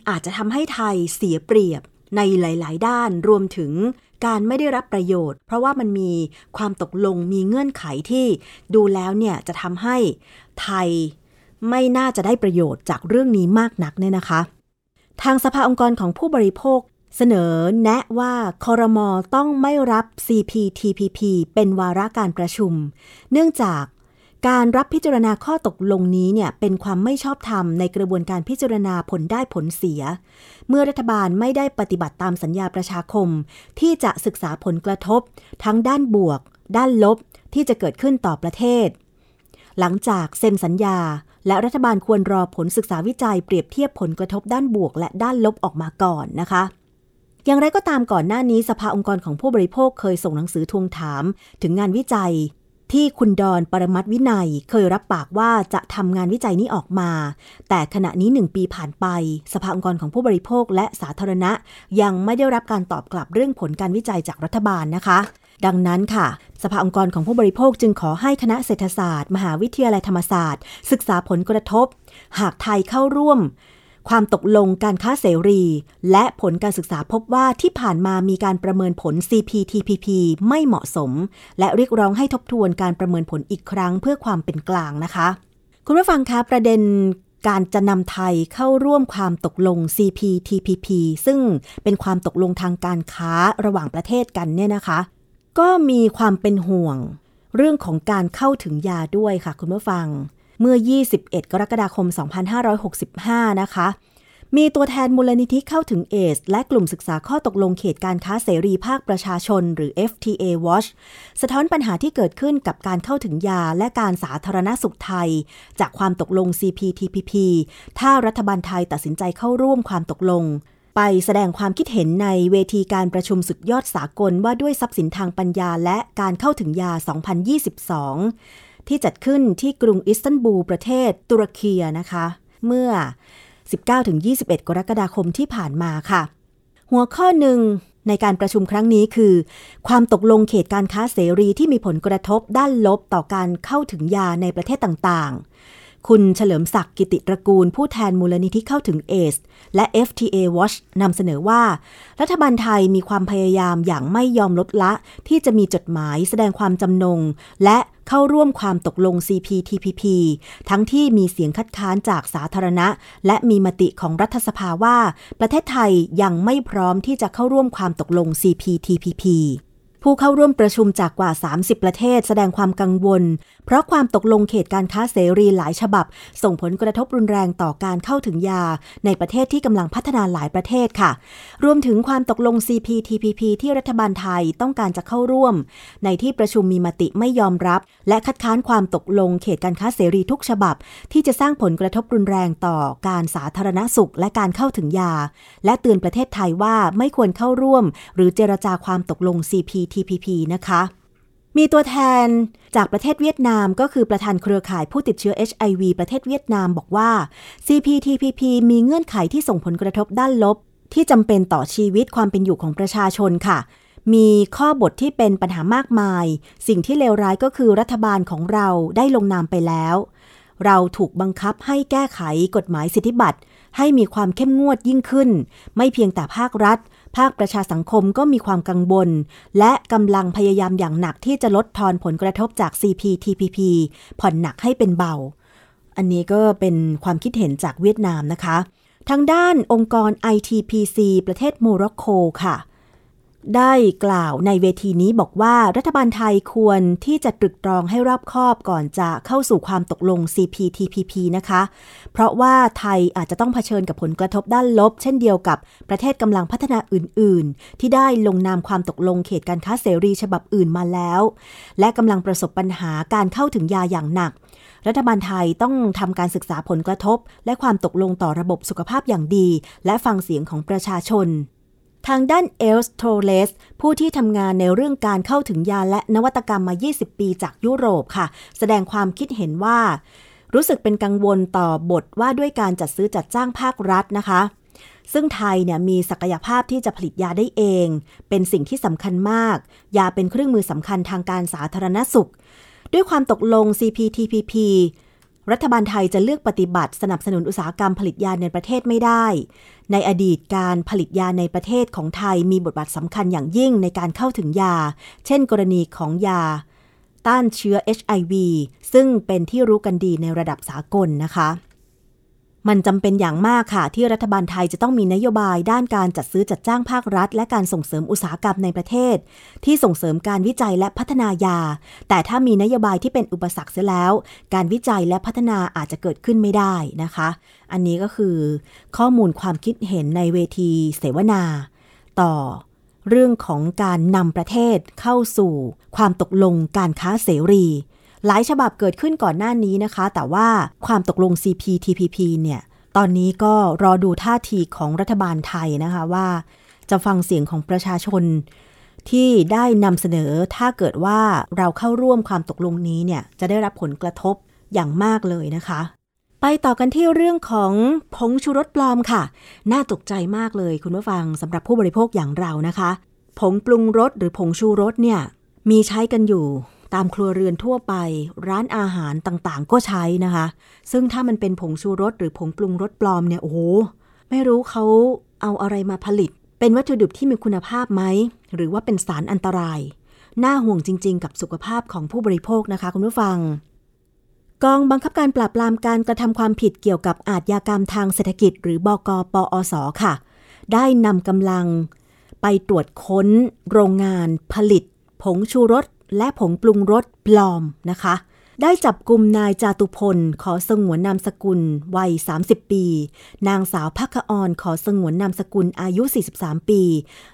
อาจจะทำให้ไทยเสียเปรียบในหลาย ๆ ด้านรวมถึงการไม่ได้รับประโยชน์ เพราะว่ามันมีความตกลงมีเงื่อนไขที่ดูแล้วเนี่ยจะทำให้ไทยไม่น่าจะได้ประโยชน์จากเรื่องนี้มากนักเนี่ยนะคะ ทางสภาองค์กรของผู้บริโภค เสนอแนะว่าคอรมอต้องไม่รับ CPTPP เป็นวาระการประชุม เนื่องจากการรับพิจารณาข้อตกลงนี้เนี่ยเป็นความไม่ชอบธรรมในกระบวนการพิจารณาผลได้ผลเสีย เมื่อรัฐบาลไม่ได้ปฏิบัติตามสัญญาประชาคม ที่จะศึกษาผลกระทบ ทั้งด้านบวก ด้านลบที่จะเกิดขึ้นต่อประเทศ หลังจากเซ็นสัญญา และรัฐบาลควรรอผลศึกษาวิจัยเปรียบเทียบผลกระทบด้านบวก และด้านลบออกมาก่อนนะคะ อย่างไรก็ตามก่อนหน้านี้สภาองค์กรของผู้บริโภคเคยส่งหนังสือทวงถามถึงงานวิจัย ที่คุณดอนปรมัตวินัยเคยรับปากว่าจะทำงานวิจัยนี้ออกมา แต่ขณะนี้หนึ่งปีผ่านไป สภาองค์กรของผู้บริโภคและสาธารณะ ยังไม่ได้รับการตอบกลับเรื่องผลการวิจัยจากรัฐบาลนะคะดังนั้นค่ะ สภาองค์กรของผู้บริโภคจึงขอให้คณะเศรษฐศาสตร์ มหาวิทยาลัยธรรมศาสตร์ ศึกษาผลกระทบ หากไทยเข้าร่วม ความตกลงการค้าเสรี และผลการศึกษาพบว่าที่ผ่านมามีการประเมินผล CPTPP ไม่เหมาะสม และเรียกร้องให้ทบทวนการประเมินผลอีกครั้งเพื่อความเป็นกลางนะคะ คุณผู้ฟังคะประเด็นการจะนำไทยเข้าร่วมความตกลง CPTPP ซึ่งเป็นความตกลงทางการค้าระหว่างประเทศกันเนี่ยนะคะ ก็มีความเป็นห่วง เรื่องของการเข้าถึงยาด้วยค่ะคุณผู้ฟัง เมื่อ 21 กรกฎาคม 2565 นะคะ มีตัวแทนมูลนิธิเข้าถึงเอส และกลุ่มศึกษาข้อตกลงเขตการค้าเสรีภาคประชาชน หรือ FTA Watch สะท้อนปัญหาที่เกิดขึ้นกับการเข้าถึงยาและการสาธารณสุขไทย จากความตกลง CPTPP ถ้ารัฐบาลไทยตัดสินใจเข้าร่วมความตกลงไปแสดงความคิดเห็นในเวทีการประชุมสุดยอดสากลว่าด้วยทรัพย์สินทางปัญญาและการเข้าถึงยา 2022 ที่จัดขึ้นที่กรุงอิสตันบูลประเทศตุรกีนะคะ เมื่อ 19-21 กรกฎาคมที่ผ่านมาค่ะ หัวข้อหนึ่งในการประชุมครั้งนี้คือ ความตกลงเขตการค้าเสรีที่มีผลกระทบด้านลบต่อการเข้าถึงยาในประเทศต่างๆ คุณเฉลิมศักดิ์กิติตระกูล ผู้แทนมูลนิธิเข้าถึงเอส และ FTA Watch นำเสนอว่า รัฐบาลไทยมีความพยายามอย่างไม่ยอมลดละ ที่จะมีจดหมายแสดงความจำนง และเข้าร่วมความตกลง CPTPP ทั้งที่มีเสียงคัดค้านจากสาธารณะ และมีมติของรัฐสภาว่า ประเทศไทยยังไม่พร้อมที่จะเข้าร่วมความตกลง CPTPP ผู้เข้าร่วมประชุมจากกว่า 30 ประเทศแสดงความกังวล เพราะความตกลงเขตการค้าเสรีหลายฉบับ ส่งผลกระทบรุนแรงต่อการเข้าถึงยา ในประเทศที่กำลังพัฒนาหลายประเทศค่ะ รวมถึงความตกลง CPTPP ที่รัฐบาลไทยต้องการจะเข้าร่วม ในที่ประชุมมีมติไม่ยอมรับ และคัดค้านความตกลงเขตการค้าเสรีทุกฉบับ ที่จะสร้างผลกระทบรุนแรงต่อการสาธารณสุข และการเข้าถึงยา และเตือนประเทศไทยว่าไม่ควรเข้าร่วม หรือเจรจาความตกลง CPTPP นะคะ มีตัวแทนจากประเทศเวียดนามก็คือประธานเครือข่ายผู้ติดเชื้อ HIV ประเทศเวียดนามบอกว่า CPTPP มีเงื่อนไขที่ส่งผลกระทบด้านลบ ที่จำเป็นต่อชีวิตความเป็นอยู่ของประชาชนค่ะมีข้อบทที่เป็นปัญหามากมาย สิ่งที่เลวร้ายก็คือรัฐบาลของเราได้ลงนามไปแล้ว เราถูกบังคับให้แก้ไขกฎหมายสิทธิบัตร ให้มีความเข้มงวดยิ่งขึ้น ไม่เพียงแต่ภาครัฐ ภาคประชาสังคมก็มีความกังวล และกำลังพยายามอย่างหนักที่จะลดทอนผลกระทบจาก CPTPP ผ่อนหนักให้เป็นเบา อันนี้ก็เป็นความคิดเห็นจากเวียดนามนะคะ ทางด้านองค์กร ITPC ประเทศโมร็อกโกค่ะ ได้กล่าวในเวทีนี้บอกว่ารัฐบาลไทยควรที่จะตรึกตรองให้รอบคอบก่อนจะเข้าสู่ความตกลง CPTPP นะคะ เพราะว่าไทยอาจจะต้องเผชิญกับผลกระทบด้านลบ เช่นเดียวกับประเทศกำลังพัฒนาอื่น ๆ ที่ได้ลงนามความตกลงเขตการค้าเสรีฉบับอื่นมาแล้ว และกำลังประสบปัญหาการเข้าถึงยาอย่างหนัก รัฐบาลไทยต้องทำการศึกษาผลกระทบ และความตกลงต่อระบบสุขภาพอย่างดี และฟังเสียงของประชาชน ทางด้านเอลส์โทเลสผู้ที่ทำงานในเรื่องการเข้าถึงยาและนวัตกรรมมา 20 ปีจากยุโรปค่ะ แสดงความคิดเห็นว่า รู้สึกเป็นกังวลต่อบทว่าด้วยการจัดซื้อจัดจ้างภาครัฐนะคะ ซึ่งไทยเนี่ยมีศักยภาพที่จะผลิตยาได้เอง เป็นสิ่งที่สำคัญมาก ยาเป็นเครื่องมือสำคัญทางการสาธารณสุข ด้วยความตกลง CPTPP รัฐบาลไทยจะเลือกปฏิบัติสนับสนุนอุตสาหกรรมผลิตยาในประเทศไม่ได้ ในอดีตการผลิตยาในประเทศของไทยมีบทบาทสำคัญอย่างยิ่งในการเข้าถึงยา เช่น กรณีของยา ต้านเชื้อ HIV ซึ่งเป็นที่รู้กันดีในระดับสากลนะคะ มันจำเป็นอย่างมากค่ะ ที่รัฐบาลไทยจะต้องมีนโยบายด้านการจัดซื้อจัดจ้างภาครัฐ และการส่งเสริมอุตสาหกรรมในประเทศ ที่ส่งเสริมการวิจัยและพัฒนายา แต่ถ้ามีนโยบายที่เป็นอุปสรรคเสียแล้ว การวิจัยและพัฒนาอาจจะเกิดขึ้นไม่ได้นะคะ อันนี้ก็คือ ข้อมูลความคิดเห็นในเวทีเสวนา ต่อเรื่องของการนำประเทศเข้าสู่ ความตกลงการค้าเสรี หลายฉบับเกิดขึ้นก่อนหน้านี้นะคะ แต่ว่าความตกลง CPTPP เนี่ยตอนนี้ก็รอดูท่าทีของรัฐบาลไทยนะคะว่า จะฟังเสียงของประชาชน ที่ได้นำเสนอถ้าเกิดว่าเราเข้าร่วมความตกลงนี้เนี่ยจะได้รับผลกระทบอย่างมากเลยนะคะ ไปต่อกันที่เรื่องของผงชูรสปลอมค่ะ น่าตกใจมากเลยคุณผู้ฟังสำหรับผู้บริโภคอย่างเรานะคะ ผงปรุงรสหรือผงชูรสเนี่ยมีใช้กันอยู่ ตามครัวเรือนทั่วไป ร้านอาหารต่างๆ ก็ใช้นะคะ ซึ่งถ้ามันเป็นผงชูรสหรือผงปรุงรสปลอมเนี่ยโอ้โหไม่รู้เขาเอาอะไรมาผลิต เป็นวัตถุดิบที่มีคุณภาพไหม หรือว่าเป็นสารอันตราย น่าห่วงจริง ๆ กับสุขภาพของผู้บริโภคนะคะคุณผู้ฟัง กองบังคับการปราบปรามการกระทำความผิดเกี่ยวกับอาชญากรรมทางเศรษฐกิจ หรือบกปอสค่ะ ได้นำกำลังไปตรวจค้นโรงงานผลิต ผงชูรส และผงปรุงรสปลอมนะคะ ได้จับกลุ่มนายจาตุพล ขอสงวนนามสกุล วัย 30 ปี นางสาวพักออนขอสงวนนามสกุลอายุ 43 ปี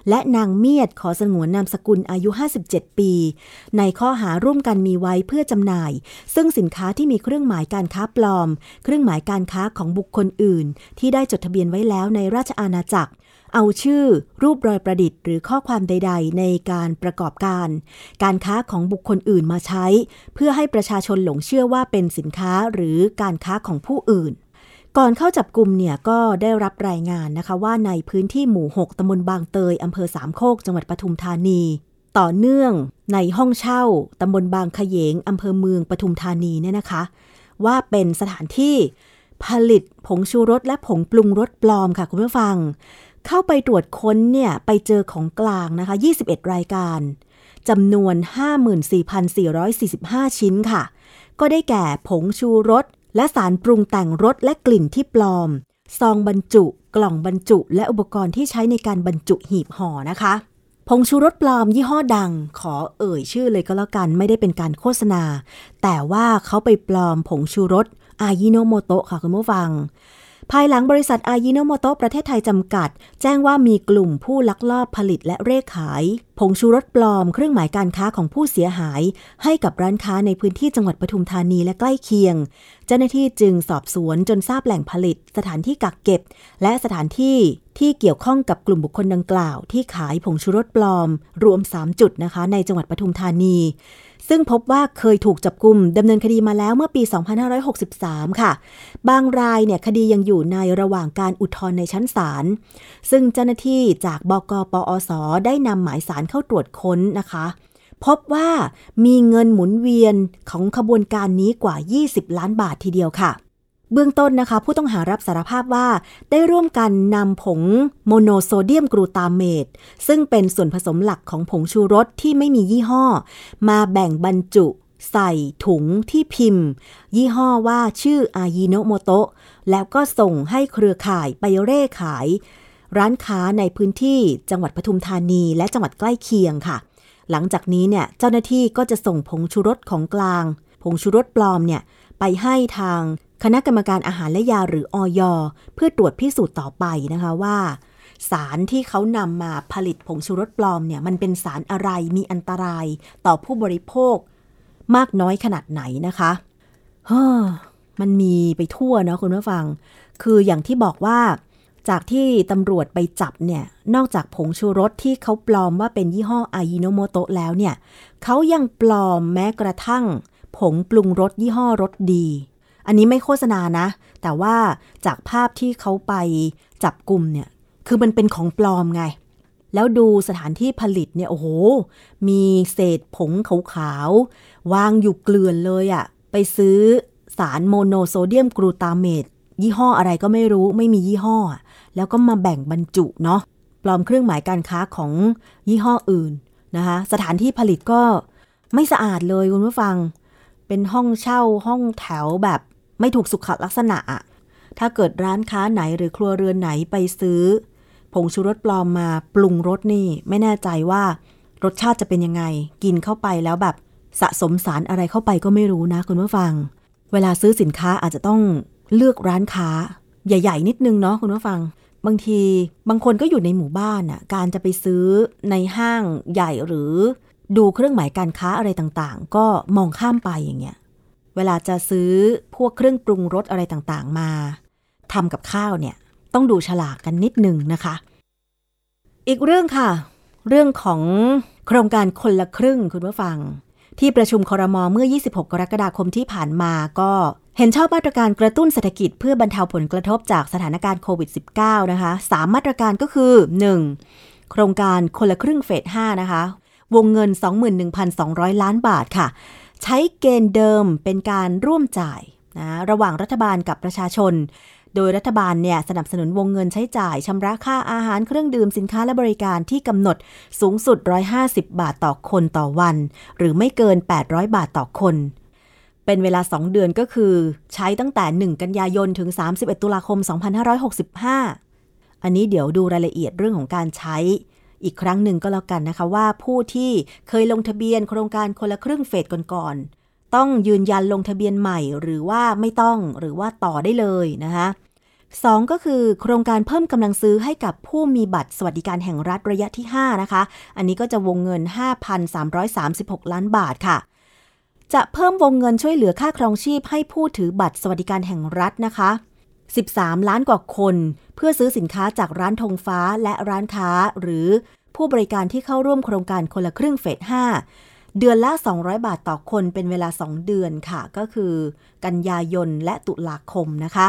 และนางเมียดขอสงวนนามสกุลอายุ 57 ปี ในข้อหาร่วมกันมีไว้เพื่อจำหน่าย ซึ่งสินค้าที่มีเครื่องหมายการค้าปลอม เครื่องหมายการค้าของบุคคลอื่น ที่ได้จดทะเบียนไว้แล้วในราชอาณาจักรเอาชื่อรูปรอยประดิษฐ์หรือข้อความใด ๆ ในการประกอบการ การค้าของบุคคลอื่นมาใช้ เพื่อให้ประชาชนหลงเชื่อว่าเป็นสินค้าหรือการค้าของผู้อื่น ก่อนเข้าจับกลุ่มเนี่ยก็ได้รับรายงานนะคะว่าในพื้นที่หมู่ 6ตำบลบางเตยอำเภอสามโคกจังหวัดปทุมธานี ต่อเนื่องในห้องเช่าตำบลบางขเยงอำเภอเมืองปทุมธานีเนี่ยนะคะ ว่าเป็นสถานที่ผลิตผงชูรสและผงปรุงรสปลอมค่ะคุณผู้ฟัง เข้าไปตรวจค้นเนี่ยไปเจอของกลางนะคะ 21 รายการจำนวน 54,445 ชิ้นค่ะ ก็ได้แก่ผงชูรส และสารปรุงแต่งรสและกลิ่นที่ปลอม ซองบรรจุ กล่องบรรจุ และอุปกรณ์ที่ใช้ในการบรรจุหีบห่อนะคะผงชูรสปลอมยี่ห้อดัง ขอเอ่ยชื่อเลยก็แล้วกันไม่ได้เป็นการโฆษณา แต่ว่าเขาไปปลอมผงชูรสอายิโนโมโตะค่ะคุณผู้ฟัง ภายหลังบริษัทอายิโนโมโตะประเทศไทยจำกัด แจ้งว่ามีกลุ่มผู้ลักลอบผลิตและเร่ขาย ผงชูรสปลอมเครื่องหมายการค้าของผู้เสียหาย ให้กับร้านค้าในพื้นที่จังหวัดปทุมธานีและใกล้เคียง เจ้าหน้าที่จึงสอบสวนจนทราบแหล่งผลิต สถานที่กักเก็บ และสถานที่ที่เกี่ยวข้องกับกลุ่มบุคคลดังกล่าว ที่ขายผงชูรสปลอม รวม 3 จุดนะคะ ในจังหวัดปทุมธานี ซึ่งพบว่าเคยถูกจับกลุ่มดำเนินคดีมาแล้วเมื่อปี 2563 ค่ะ บางรายเนี่ยคดียังอยู่ในระหว่างการอุทธรณ์ในชั้นศาล ซึ่งเจ้าหน้าที่จากบกปอส ได้นำหมายสารเข้าตรวจค้นนะคะ พบว่ามีเงินหมุนเวียนของขบวนการนี้กว่า 20 ล้านบาททีเดียวค่ะ เบื้องต้นนะคะ ผู้ต้องหารับสารภาพว่าได้ร่วมกันนำผงโมโนโซเดียมกรูตาเมต ซึ่งเป็นส่วนผสมหลักของผงชูรสที่ไม่มียี่ห้อ มาแบ่งบรรจุใส่ถุงที่พิมพ์ ยี่ห้อว่าชื่ออายิโนโมโตะแล้วก็ส่งให้เครือข่ายไปเร่ขาย ร้านค้าในพื้นที่จังหวัดปทุมธานีและจังหวัดใกล้เคียงค่ะ หลังจากนี้เนี่ยเจ้าหน้าที่ก็จะส่งผงชูรสของกลาง ผงชูรสปลอมเนี่ยไปให้ทาง คณะกรรมการอาหารและยาหรืออยเพื่อตรวจพิสูจน์ต่อไปนะคะว่า สารที่เขานำมาผลิตผงชูรสปลอมเนี่ยมันเป็นสารอะไรมีอันตรายต่อผู้บริโภค มากน้อยขนาดไหนนะคะเฮ้อมันมีไปทั่วนะคุณผู้ฟัง คืออย่างที่บอกว่า จากที่ตำรวจไปจับเนี่ย นอกจากผงชูรสที่เขาปลอมว่าเป็นยี่ห้ออายิโนโมโตะแล้วเนี่ยเขายังปลอมแม้กระทั่ง ผงปรุงรสยี่ห้อรสดี อันนี้ไม่โฆษณานะ แต่ว่าจากภาพที่เขาไปจับกลุ่มเนี่ย คือมันเป็นของปลอมไง แล้วดูสถานที่ผลิตเนี่ย โอ้โห มีเศษผงขาวๆ วางอยู่เกลือนเลยอะ่ะไปซื้อสารโมโนโซเดียมกรูตาเมตยี่ห้ออะไรก็ไม่รู้ไม่มียี่ห้อ แล้วก็มาแบ่งบรรจุเนาะปลอมเครื่องหมายการค้าของยี่ห้ออื่นนะคะ สถานที่ผลิตก็ไม่สะอาดเลยคุณผู้ฟัง เป็นห้องเช่าห้องแถวแบบ ไม่ถูกสุขลักษณะอะถ้าเกิดร้านค้าไหนหรือครัวเรือนไหนไปซื้อ ผงชูรสปลอมมาปรุงรสนี่ ไม่แน่ใจว่ารสชาติจะเป็นยังไง กินเข้าไปแล้วแบบสะสมสารอะไรเข้าไปก็ไม่รู้นะคุณผู้ฟัง เวลาซื้อสินค้าอาจจะต้องเลือกร้านค้า ใหญ่ ๆ นิดนึงเนาะคุณผู้ฟัง บางทีบางคนก็อยู่ในหมู่บ้านอะการจะไปซื้อในห้างใหญ่หรือดูเครื่องหมายการค้าอะไรต่างๆ ก็มองข้ามไปอย่างเงี้ย เวลาจะซื้อพวกเครื่องปรุงรสอะไรต่างๆ มาทำกับข้าวเนี่ยต้องดูฉลากกันนิดหนึ่งนะคะ อีกเรื่องค่ะ เรื่องของโครงการคนละครึ่งคุณผู้ฟัง ที่ประชุมคอรมอเมื่อ 26 กรกฎาคมที่ผ่านมาก็เห็นชอบมาตรการกระตุ้นเศรษฐกิจเพื่อบรรเทาผลกระทบจากสถานการณ์โควิด -19 นะคะสามมาตรการก็คือ 1. โครงการคนละครึ่งเฟส 5 นะคะ วงเงิน 21,200 ล้านบาทค่ะ ใช้เกณฑ์เดิมเป็นการร่วมจ่ายนะระหว่างรัฐบาลกับประชาชน โดยรัฐบาลเนี่ยสนับสนุนวงเงินใช้จ่ายชำระค่าอาหารเครื่องดื่มสินค้าและบริการที่กำหนดสูงสุด 150 บาทต่อคนต่อวัน หรือไม่เกิน 800 บาทต่อคน เป็นเวลา 2 เดือนก็คือ ใช้ตั้งแต่ 1 กันยายนถึง 31 ตุลาคม 2565 อันนี้เดี๋ยวดูรายละเอียดเรื่องของการใช้ อีกครั้งหนึ่งก็แล้วกันนะคะว่าผู้ที่เคยลงทะเบียนโครงการคนละครึ่งเฟสก่อนๆต้องยืนยันลงทะเบียนใหม่หรือว่าไม่ต้องหรือว่าต่อได้เลยนะคะสองก็คือโครงการเพิ่มกำลังซื้อให้กับผู้มีบัตรสวัสดิการแห่งรัฐระยะที่ 5 นะคะ อันนี้ก็จะวงเงิน 5,336 ล้านบาทค่ะ จะเพิ่มวงเงินช่วยเหลือค่าครองชีพให้ผู้ถือบัตรสวัสดิการแห่งรัฐนะคะ 13 ล้านกว่าคน เพื่อซื้อสินค้าจากร้านธงฟ้าและร้านค้า หรือผู้บริการที่เข้าร่วมโครงการคนละครึ่งเฟส 5 เดือนละ 200 บาทต่อคนเป็นเวลา 2 เดือนค่ะ ก็คือ กันยายนและตุลาคมนะคะ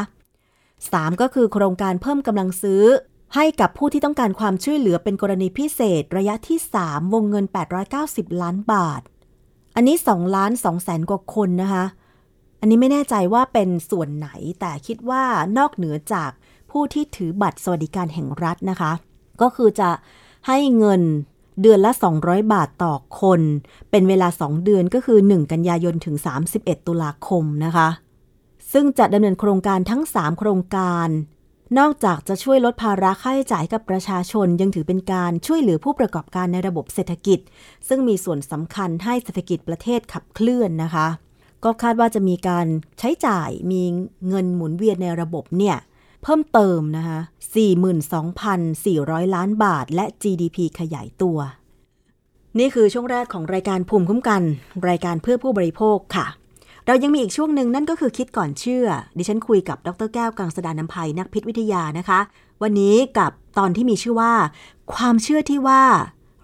3 ก็คือโครงการเพิ่มกำลังซื้อ ให้กับผู้ที่ต้องการความช่วยเหลือเป็นกรณีพิเศษ ระยะที่ 3 วงเงิน 890 ล้านบาท อันนี้2ล้าน2แสนกว่าคนนะคะอันนี้ไม่แน่ใจว่าเป็นส่วนไหนแต่คิดว่านอกเหนือจาก ผู้ที่ถือบัตรสวัสดิการแห่งรัฐนะคะ ก็คือจะให้เงินเดือนละ 200 บาทต่อคน เป็นเวลา 2 เดือนก็คือ 1 กันยายนถึง 31 ตุลาคมนะคะ ซึ่งจะดำเนินโครงการทั้ง 3 โครงการ นอกจากจะช่วยลดภาระค่าใช้จ่ายกับประชาชน ยังถือเป็นการช่วยเหลือผู้ประกอบการในระบบเศรษฐกิจ ซึ่งมีส่วนสำคัญให้เศรษฐกิจประเทศขับเคลื่อนนะคะ ก็คาดว่าจะมีการใช้จ่ายมีเงินหมุนเวียนในระบบเนี่ย เพิ่มเติมนะคะ 42,400 ล้านบาท และ GDP ขยายตัว นี่คือช่วงแรกของรายการภูมิคุ้มกัน รายการเพื่อผู้บริโภคค่ะ เรายังมีอีกช่วงหนึ่งนั่นก็คือคิดก่อนเชื่อ ดิฉันคุยกับดรแก้วกังสดานนภัยนักพิษวิทยานะคะ วันนี้กับตอนที่มีชื่อว่า ความเชื่อที่ว่า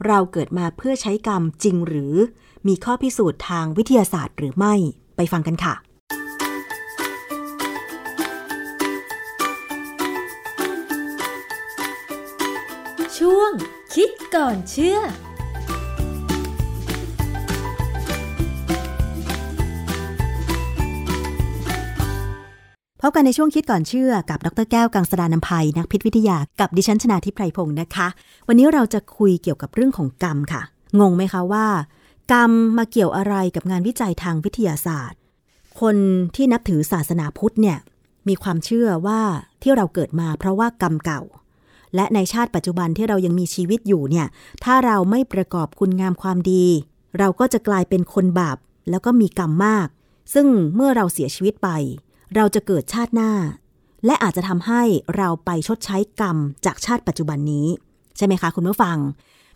เราเกิดมาเพื่อใช้กรรมจริงหรือ มีข้อพิสูจน์ทางวิทยาศาสตร์หรือไม่ ไปฟังกันค่ะ
ก่อนเชื่อ
พบกันในช่วงคิดก่อนเชื่อกับดรแก้วกังสดานนภัยนักพิษวิทยากับดิฉันชนาทิพไพรพงศ์นะคะ วันนี้เราจะคุยเกี่ยวกับเรื่องของกรรมค่ะ งงไหมคะว่า กรรมมาเกี่ยวอะไรกับงานวิจัยทางวิทยาศาสตร์ คนที่นับถือศาสนาพุทธเนี่ยมีความเชื่อว่าที่เราเกิดมาเพราะว่ากรรมเก่า และในชาติปัจจุบันที่เรายังมีชีวิตอยู่เนี่ย ถ้าเราไม่ประกอบคุณงามความดี เราก็จะกลายเป็นคนบาปแล้วก็มีกรรมมาก ซึ่งเมื่อเราเสียชีวิตไป เราจะเกิดชาติหน้า และอาจจะทำให้เราไปชดใช้กรรมจากชาติปัจจุบันนี้ ใช่ไหมคะคุณผู้ฟัง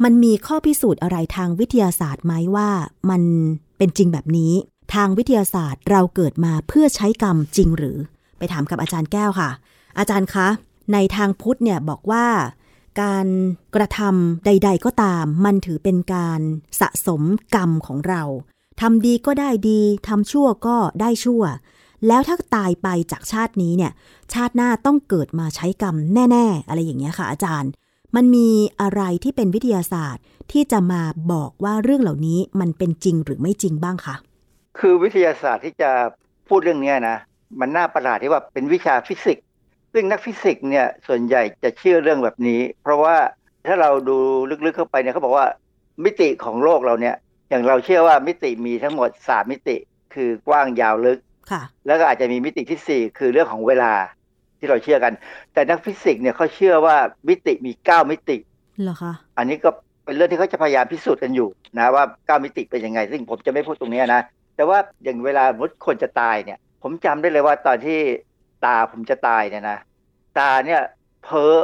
มันมีข้อพิสูจน์อะไรทางวิทยาศาสตร์ไหมว่ามันเป็นจริงแบบนี้ ทางวิทยาศาสตร์เราเกิดมาเพื่อใช้กรรมจริงหรือ ไปถามกับอาจารย์แก้วค่ะ อาจารย์คะ ในทางพุทธเนี่ยบอกว่าการกระทำใด ๆ ก็ตาม มันถือเป็นการสะสมกรรมของเราทำดีก็ได้ดีทำชั่วก็ได้ชั่ว แล้วถ้าตายไปจากชาตินี้เนี่ย ชาติหน้าต้องเกิดมาใช้กรรมแน่ ๆ อะไรอย่างเงี้ยค่ะ อาจารย์ มันมีอะไรที่เป็นวิทยาศาสตร์ที่จะมาบอกว่าเรื่องเหล่านี้มันเป็นจริงหรือไม่จริงบ้างคะ
คือวิทยาศาสตร์ที่จะพูดเรื่องเนี้ยนะ มันน่าประหลาดที่ว่าเป็นวิชาฟิสิกส์ ซึ่งนักฟิสิกส์เนี่ยส่วนใหญ่จะเชื่อเรื่องแบบนี้ เพราะว่าถ้าเราดูลึกๆเข้าไปเนี่ยเขาบอกว่ามิติของโลกเราเนี่ย อย่างเราเชื่อว่ามิติมีทั้งหมดสามมิติ คือกว้างยาวลึก
ค่ะ
แล้วก็อาจจะมีมิติที่สี่คือเรื่องของเวลาที่เราเชื่อกัน แต่นักฟิสิกส์เนี่ยเขาเชื่อว่ามิติมีเก้ามิติ
เหรอคะ
อันนี้ก็เป็นเรื่องที่เขาจะพยายามพิสูจน์กันอยู่นะว่าเก้ามิติเป็นยังไง ซึ่งผมจะไม่พูดตรงนี้นะแต่ว่าอย่างเวลามุดคนจะตายเนี่ย ผมจำได้เลยว่าตอนที่ ตาผมจะตายเนี่ยนะตาเนี่ยเพ้อ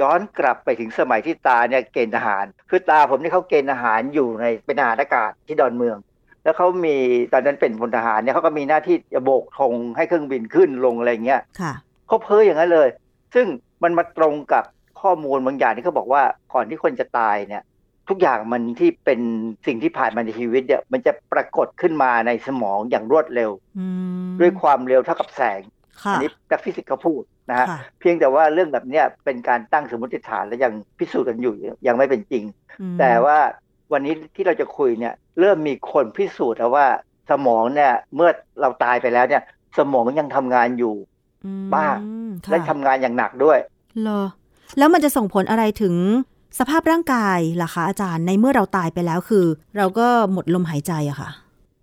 ย้อนกลับไปถึงสมัยที่ตาเนี่ยเกณฑ์ทหาร คือตาผมนี่เขาเกณฑ์ทหารอยู่ในเป็นทหารอากาศที่ดอนเมือง แล้วเขามีตอนนั้นเป็นพลทหารเนี่ยเขาก็มีหน้าที่จะโบกธงให้เครื่องบินขึ้นลงอะไรเงี้ย
ค่ะ
เขาเพ้ออย่างนั้นเลย ซึ่งมันมาตรงกับข้อมูลบางอย่างที่เขาบอกว่าก่อนที่คนจะตายเนี่ย ทุกอย่างมันที่เป็นสิ่งที่ผ่านมาในชีวิตเนี่ยมันจะปรากฏขึ้นมาในสมองอย่างรวดเร็ว
อืม
ด้วยความเร็วเท่ากับแสง
ค่ะ
อันี้นักฟิสิกส์เขาพูดนะฮะ
ค่ะ
เพียงแต่ว่าเรื่องแบบเนี้ยเป็นการตั้งสมมติฐานและยังพิสูจน์กันอยู่ยังไม่เป็นจริง
อืม
แต่ว่าวันนี้ที่เราจะคุยเนี่ย เริ่มมีคนพิสูจน์แล้วว่าสมองเนี่ย เมื่อเราตายไปแล้วเนี่ย สมองยังทำงานอยู่
อืม
บ้าง
ค่ะ
และทำงานอย่างหนักด้วย
เหรอแล้วมันจะส่งผลอะไรถึงสภาพร่างกายล่ะคะอาจารย์ในเมื่อเราตายไปแล้วคือ เราก็หมดลมหายใจอะค่ะ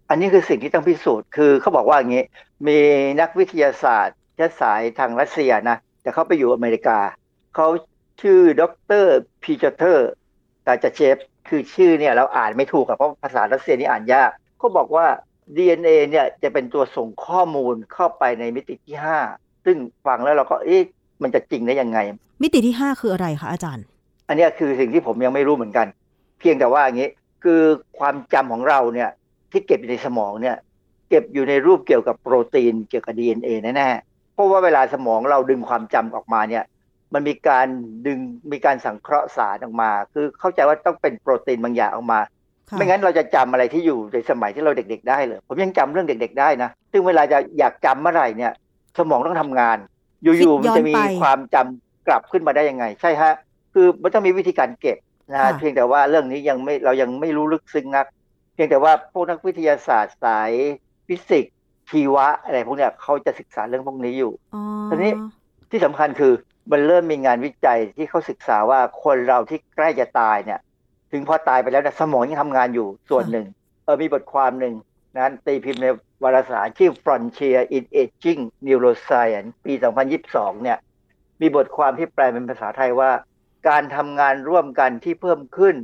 อันนี้คือสิ่งที่ต้องพิสูจน์ คือเขาบอกว่าอย่างนี้ มีนักวิทยาศาสตร์เชื้อสายทางรัสเซียนะ แต่เขาไปอยู่อเมริกา เขาชื่อดรพีเจเตอร์ตาจะเชฟ คือชื่อเนี่ยเราอ่านไม่ถูกอะเพราะภาษารัสเซียนี่อ่านยาก เขาบอกว่า DNA เนี่ยจะเป็นตัวส่งข้อมูลเข้าไปในมิติที่ห้าซึ่งฟังแล้วเราก็เอ๊ะมันจะจริงได้ยังไง
มิติที่ 5 คืออะไรคะอาจารย์
อันเนี้ยคือสิ่งที่ผมยังไม่รู้เหมือนกัน เพียงแต่ว่าอย่างนี้คือความจำของเราเนี่ย ที่เก็บอยู่ในสมองเนี่ย เก็บอยู่ในรูปเกี่ยวกับโปรตีนเกี่ยวกับ DNA แน่ๆเพราะว่าเวลาสมองเราดึงความจำออกมาเนี่ย มันมีการดึงมีการสังเคราะห์สารออกมา คือเข้าใจว่าต้องเป็นโปรตีนบางอย่างออกมา
ค่ะ
ไม่งั้นเราจะจำอะไรที่อยู่ในสมัยที่เราเด็ก ๆ ได้เลยผมยังจำเรื่องเด็ก ๆ ได้นะซึ่งเวลาจะอยากจำเมื่อไหร่เนี่ย สมองต้องทำงาน อยู่ๆมันจะมีความจำกลับขึ้นมาได้ยังไง ใช่ฮะ คือมันต้องมีวิธีการเก็บนะฮะเพียงแต่ว่าเรื่องนี้ยังไม่เรายังไม่รู้ลึกซึ้งนัก เพียงแต่ว่าพวกนักวิทยาศาสตร์สายฟิสิกส์ชีวะอะไรพวกเนี้ยเขาจะศึกษาเรื่องพวกนี้อยู่
อ๋อ
ตอนนี้ที่สำคัญคือมันเริ่มมีงานวิจัยที่เขาศึกษาว่าคนเราที่ใกล้จะตายเนี่ย ถึงพอตายไปแล้วเนี่ยสมองยังทำงานอยู่ส่วนหนึ่ง เออมีบทความหนึ่งนะตีพิมพ์ในวารสารชื่อ Frontier in Aging Neuroscience ปี 2022 เนี่ย มีบทความที่แปลเป็นภาษาไทยว่า การทำงานร่วมกันที่เพิ่มขึ้น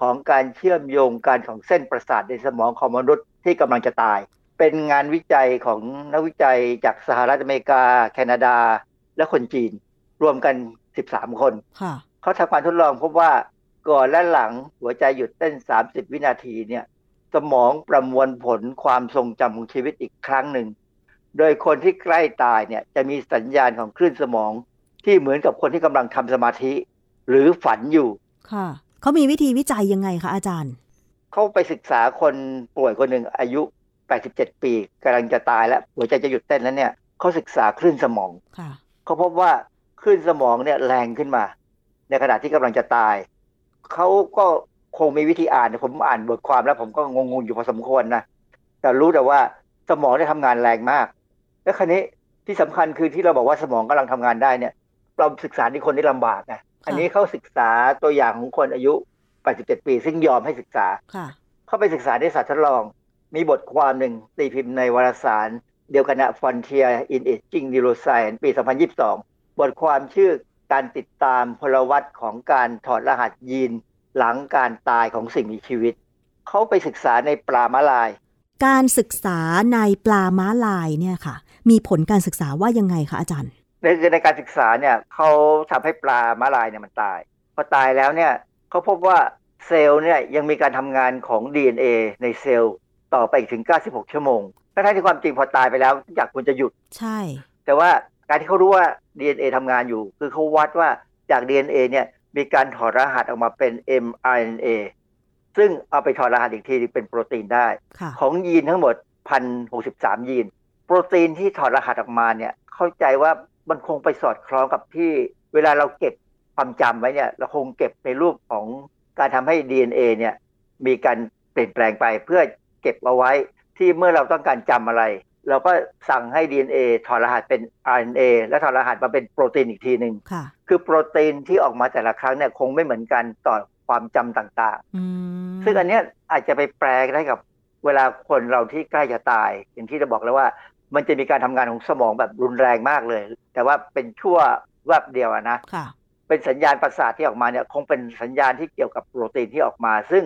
ของการเชื่อมโยงกันของเส้นประสาทในสมองของมนุษย์ที่กำลังจะตาย เป็นงานวิจัยของนักวิจัยจากสหรัฐอเมริกา แคนาดา และคนจีน รวมกัน 13 คน
ค่ะ
เขาทำการทดลองพบว่าก่อนและหลังหัวใจหยุดเต้น 30 วินาทีเนี่ยสมองประมวลผลความทรงจำของชีวิตอีกครั้งหนึ่ง โดยคนที่ใกล้ตายเนี่ยจะมีสัญญาณของคลื่นสมองที่เหมือนกับคนที่กำลังทำสมาธิ หรือฝันอยู่
ค่ะ เขามีวิธีวิจัยยังไงคะอาจารย์
เขาไปศึกษาคนป่วยคนหนึ่งอายุ 87 ปีกำลังจะตายแล้ว หัวใจจะหยุดเต้นแล้วเนี่ยเขาศึกษาคลื่นสมอง
ค่ะ
เขาพบว่าคลื่นสมองเนี่ยแรงขึ้นมา ในขณะที่กำลังจะตายเขาก็คงมีวิธีอ่านผมอ่านบทความแล้วผมก็งงๆอยู่พอสมควรนะแต่รู้แต่ว่าสมองได้ทำงานแรงมาก และคราวนี้ที่สำคัญคือที่เราบอกว่าสมองกำลังทำงานได้เนี่ย เราศึกษาที่คนที่ลำบากนะ อันนี้เขาศึกษาตัวอย่างของคนอายุ 87 ปี ซึ่งยอมให้ศึกษา
ค่ะ
เข้าไปศึกษาในสัตว์ทดลอง มีบทความหนึ่งตีพิมพ์ในวารสารเดียวกันนะ Frontier in Aging Neuroscience ปี 2022 บทความชื่อการติดตามพลวัตของการถอดรหัสยีนหลังการตายของสิ่งมีชีวิต เขาไปศึกษาในปลามาลาย
การศึกษาในปลาม้าลายเนี่ยค่ะ มีผลการศึกษาว่ายังไงคะอาจารย์
ในในการศึกษาเนี่ยเขาทำให้ปลามาลายเนี่ยมันตาย พอตายแล้วเนี่ยเขาพบว่าเซลล์เนี่ยยังมีการทำงานของ DNA ในเซลล์ต่อไปอีกถึง 96 ชั่วโมงทั้งๆที่ความจริงพอตายไปแล้วทุกอย่างควรจะหยุด
ใช่
แต่ว่าการที่เขารู้ว่า DNA ทำงานอยู่ คือเขาวัดว่าจาก DNA เนี่ยมีการถอดรหัสออกมาเป็น mRNA ซึ่งเอาไปถอดรหัสอีกทีเป็นโปรตีนได้
ค่ะ
ของยีนทั้งหมด 1,063 ยีน โปรตีนที่ถอดรหัสออกมาเนี่ยเข้าใจว่า มันคงไปสอดคล้องกับที่เวลาเราเก็บความจำไว้เนี่ย เราคงเก็บในรูปของการทำให้ DNA เนี่ย มีการเปลี่ยนแปลงไปเพื่อเก็บเอาไว้ที่เมื่อเราต้องการจำอะไร เราก็สั่งให้ DNA ถอดรหัสเป็น RNA และถอดรหัสมาเป็นโปรตีนอีกทีหนึ่ง
ค่ะ
คือโปรตีนที่ออกมาแต่ละครั้งเนี่ยคงไม่เหมือนกันต่อความจำต่าง
อืม
ๆซึ่งอันเนี้ยอาจจะไปแปลได้กับเวลาคนเราที่ใกล้จะตาย อย่างที่เราบอกแล้วว่า มันจะมีการทำงานของสมองแบบรุนแรงมากเลย แต่ว่าเป็นชั่วแวบเดียวอะนะ
ค่ะ
เป็นสัญญาณประสาทที่ออกมาเนี่ย คงเป็นสัญญาณที่เกี่ยวกับโปรตีนที่ออกมา ซึ่ง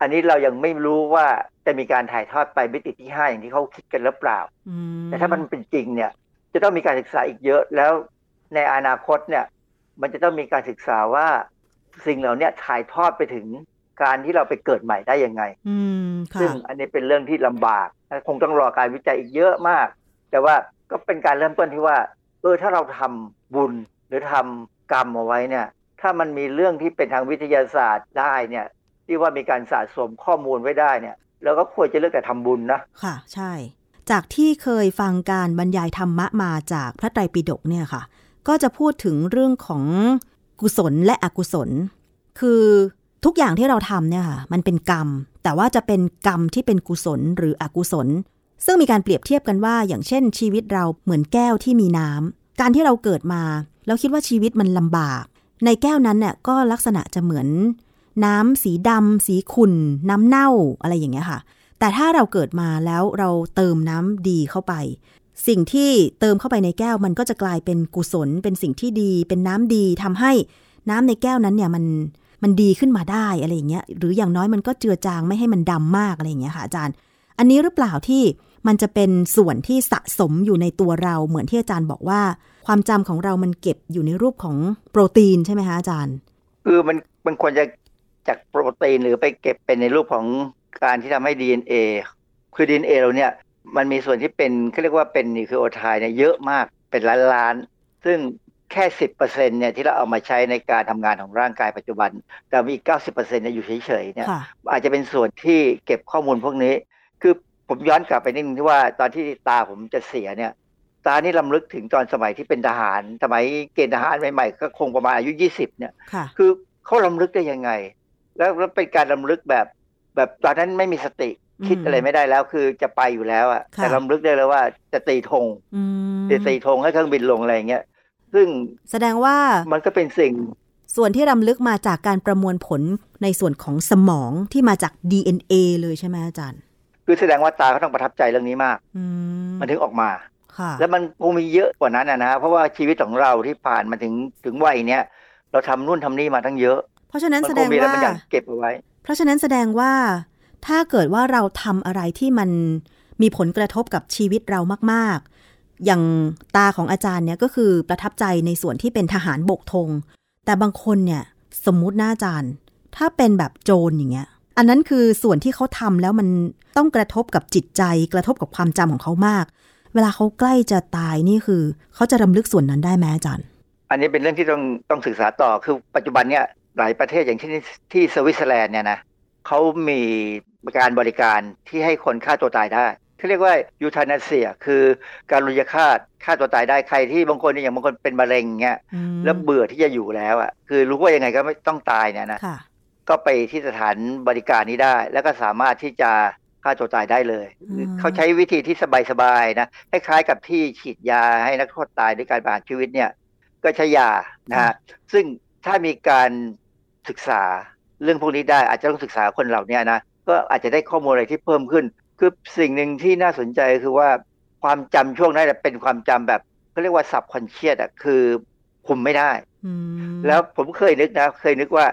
อันนี้เรายังไม่รู้ว่าจะมีการถ่ายทอดไปมิติที่ห้าอย่างที่เขาคิดกันหรือเปล่า
อืม
แต่ถ้ามันเป็นจริงเนี่ย จะต้องมีการศึกษาอีกเยอะแล้วในอนาคตเนี่ย มันจะต้องมีการศึกษาว่าสิ่งเหล่านี้ถ่ายทอดไปถึง การที่เราไปเกิดใหม่ได้ยังไง
อืมค่ะ
ซึ่งอันนี้เป็นเรื่องที่ลำบากและคงต้องรอการวิจัยอีกเยอะมาก แต่ว่าก็เป็นการเริ่มต้นที่ว่า เออถ้าเราทำบุญหรือทำกรรมเอาไว้เนี่ย ถ้ามันมีเรื่องที่เป็นทางวิทยาศาสตร์ได้เนี่ย ที่ว่ามีการสะสมข้อมูลไว้ได้เนี่ยเราก็ควรจะเลือกแต่ทำบุญนะ
ค่ะ ใช่ จากที่เคยฟังการบรรยายธรรมะมาจากพระไตรปิฎกเนี่ยค่ะ ก็จะพูดถึงเรื่องของกุศลและอกุศล คือ ทุกอย่างที่เราทำเนี่ยค่ะมันเป็นกรรม แต่ว่าจะเป็นกรรมที่เป็นกุศลหรืออกุศล ซึ่งมีการเปรียบเทียบกันว่า อย่างเช่น ชีวิตเราเหมือนแก้วที่มีน้ำการที่เราเกิดมาแล้วคิดว่าชีวิตมันลำบาก ในแก้วนั้นเนี่ยก็ลักษณะจะเหมือน น้ำสีดำสีขุ่น น้ำเน่าอะไรอย่างเงี้ยค่ะ แต่ถ้าเราเกิดมาแล้วเราเติมน้ำดีเข้าไป สิ่งที่เติมเข้าไปในแก้วมันก็จะกลายเป็นกุศล เป็นสิ่งที่ดี เป็นน้ำดีทำให้น้ำในแก้วนั้นเนี่ยมัน มันดีขึ้นมาได้อะไรอย่างเงี้ยหรืออย่างน้อยมันก็เจือจางไม่ให้มันดำมากอะไรอย่างเงี้ยค่ะอาจารย์ อันนี้หรือเปล่าที่มันจะเป็นส่วนที่สะสมอยู่ในตัวเราเหมือนที่อาจารย์บอกว่า ความจำของเรามันเก็บอยู่ในรูปของโปรตีนใช่ไหมคะอาจารย์
คือมันมันควรจะจากโปรตีนหรือไปเก็บเป็นในรูปของการที่ทำให้ DNA คือ DNA เราเนี่ยมันมีส่วนที่เป็นเขาเรียกว่าเป็นนิวคลีโอไทด์เนี่ยเยอะมากเป็นล้านล้าน ซึ่ง แค่สิบเปอร์เซ็นเนี่ยที่เราเอามาใช้ในการทำงานของร่างกายปัจจุบัน แต่มีอีกเก้าสิบเปอร์เซ็นเนี่ยอยู่เฉยๆเนี่ย
ค่ะ
อาจจะเป็นส่วนที่เก็บข้อมูลพวกนี้ คือผมย้อนกลับไปนิดนึงที่ว่าตอนที่ตาผมจะเสียเนี่ย ตานี่ลำลึกถึงตอนสมัยที่เป็นทหาร สมัยเกณฑ์ทหารใหม่ๆ ก็คงประมาณอายุยี่สิบเนี่ย
ค่ะ
คือเขาลำลึกได้ยังไง แล้วแล้วเป็นการลำลึกแบบแบบตอนนั้นไม่มีสติ
อืม
คิดอะไรไม่ได้แล้วคือจะไปอยู่แล้วอะ
ค่ะ
แต่ลำลึกได้เลยว่าจะตีธง
อืม
จะตีธงให้เครื่องบินลงอะไรอย่างเงี้ย ซึ่ง
แสดงว่า
มันก็เป็นสิ่ง
ส่วนที่รำลึกมาจากการประมวลผลในส่วนของสมองที่มาจาก DNA เลยใช่ไหมอาจารย์
คือแสดงว่าตาเขาต้องประทับใจเรื่องนี้มาก
อืม
มันถึงออกมา
ค่ะ
แล้วมันคงมีเยอะกว่านั้นนะนะเพราะว่าชีวิตของเราที่ผ่านมาถึงถึงวัยเนี้ยเราทำนู่นทำนี่มาทั้งเยอะ
เพราะฉะนั้น
มั
แส
ค
ด
ง
ง
มีอะไร
ว่า
บางอย่างเก็บเอาไว้
เพราะฉะนั้นแสดงว่าถ้าเกิดว่าเราทำอะไรที่มันมีผลกระทบกับชีวิตเรามากๆ อย่างตาของอาจารย์เนี่ยก็คือประทับใจในส่วนที่เป็นทหารบกธงแต่บางคนเนี่ยสมมุติหน้าอาจารย์ ถ้าเป็นแบบโจรอย่างเงี้ย อันนั้นคือส่วนที่เขาทำแล้วมันต้องกระทบกับจิตใจ กระทบกับความจำของเขามาก เวลาเขาใกล้จะตายนี่คือ เขาจะรำลึกส่วนนั้นได้ไหมอาจารย์
อันนี้เป็นเรื่องที่ต้องต้องศึกษาต่อคือปัจจุบันเนี่ยหลายประเทศอย่างที่ที่สวิตเซอร์แลนด์เนี่ยนะเขามีการบริการที่ให้คนฆ่าตัวตายได้ เขาเรียกว่ายูทานาเซีย คือการลุยฆาตฆ่าตัวตายได้ใครที่บางคนเนี่ยอย่างบางคนเป็นมะเร็งเงี้ย
อืม
แล้วเบื่อที่จะอยู่แล้วอะคือรู้ว่ายังไงก็ไม่ต้องตายเนี่ยนะ
ค่ะ
ก็ไปที่สถานบริการนี้ได้ แล้วก็สามารถที่จะฆ่าตัวตายได้เลย
อืม
เขาใช้วิธีที่สบายๆนะคล้ายๆกับที่ฉีดยาให้นักโทษตายด้วยการประหารชีวิตเนี่ย ก็ใช้ยานะฮะซึ่งถ้ามีการศึกษาเรื่องพวกนี้ได้อาจจะต้องศึกษาคนเหล่านี้นะก็อาจจะได้ข้อมูลอะไรที่เพิ่มขึ้น คือสิ่งหนึ่งที่น่าสนใจคือว่าความจำช่วงนั้นนะเป็นความจำแบบเขาเรียกว่าสับคอนเชียสอะคือคุมไม่ได้
อืม
แล้วผมเคยนึกนะ เคยนึกว่า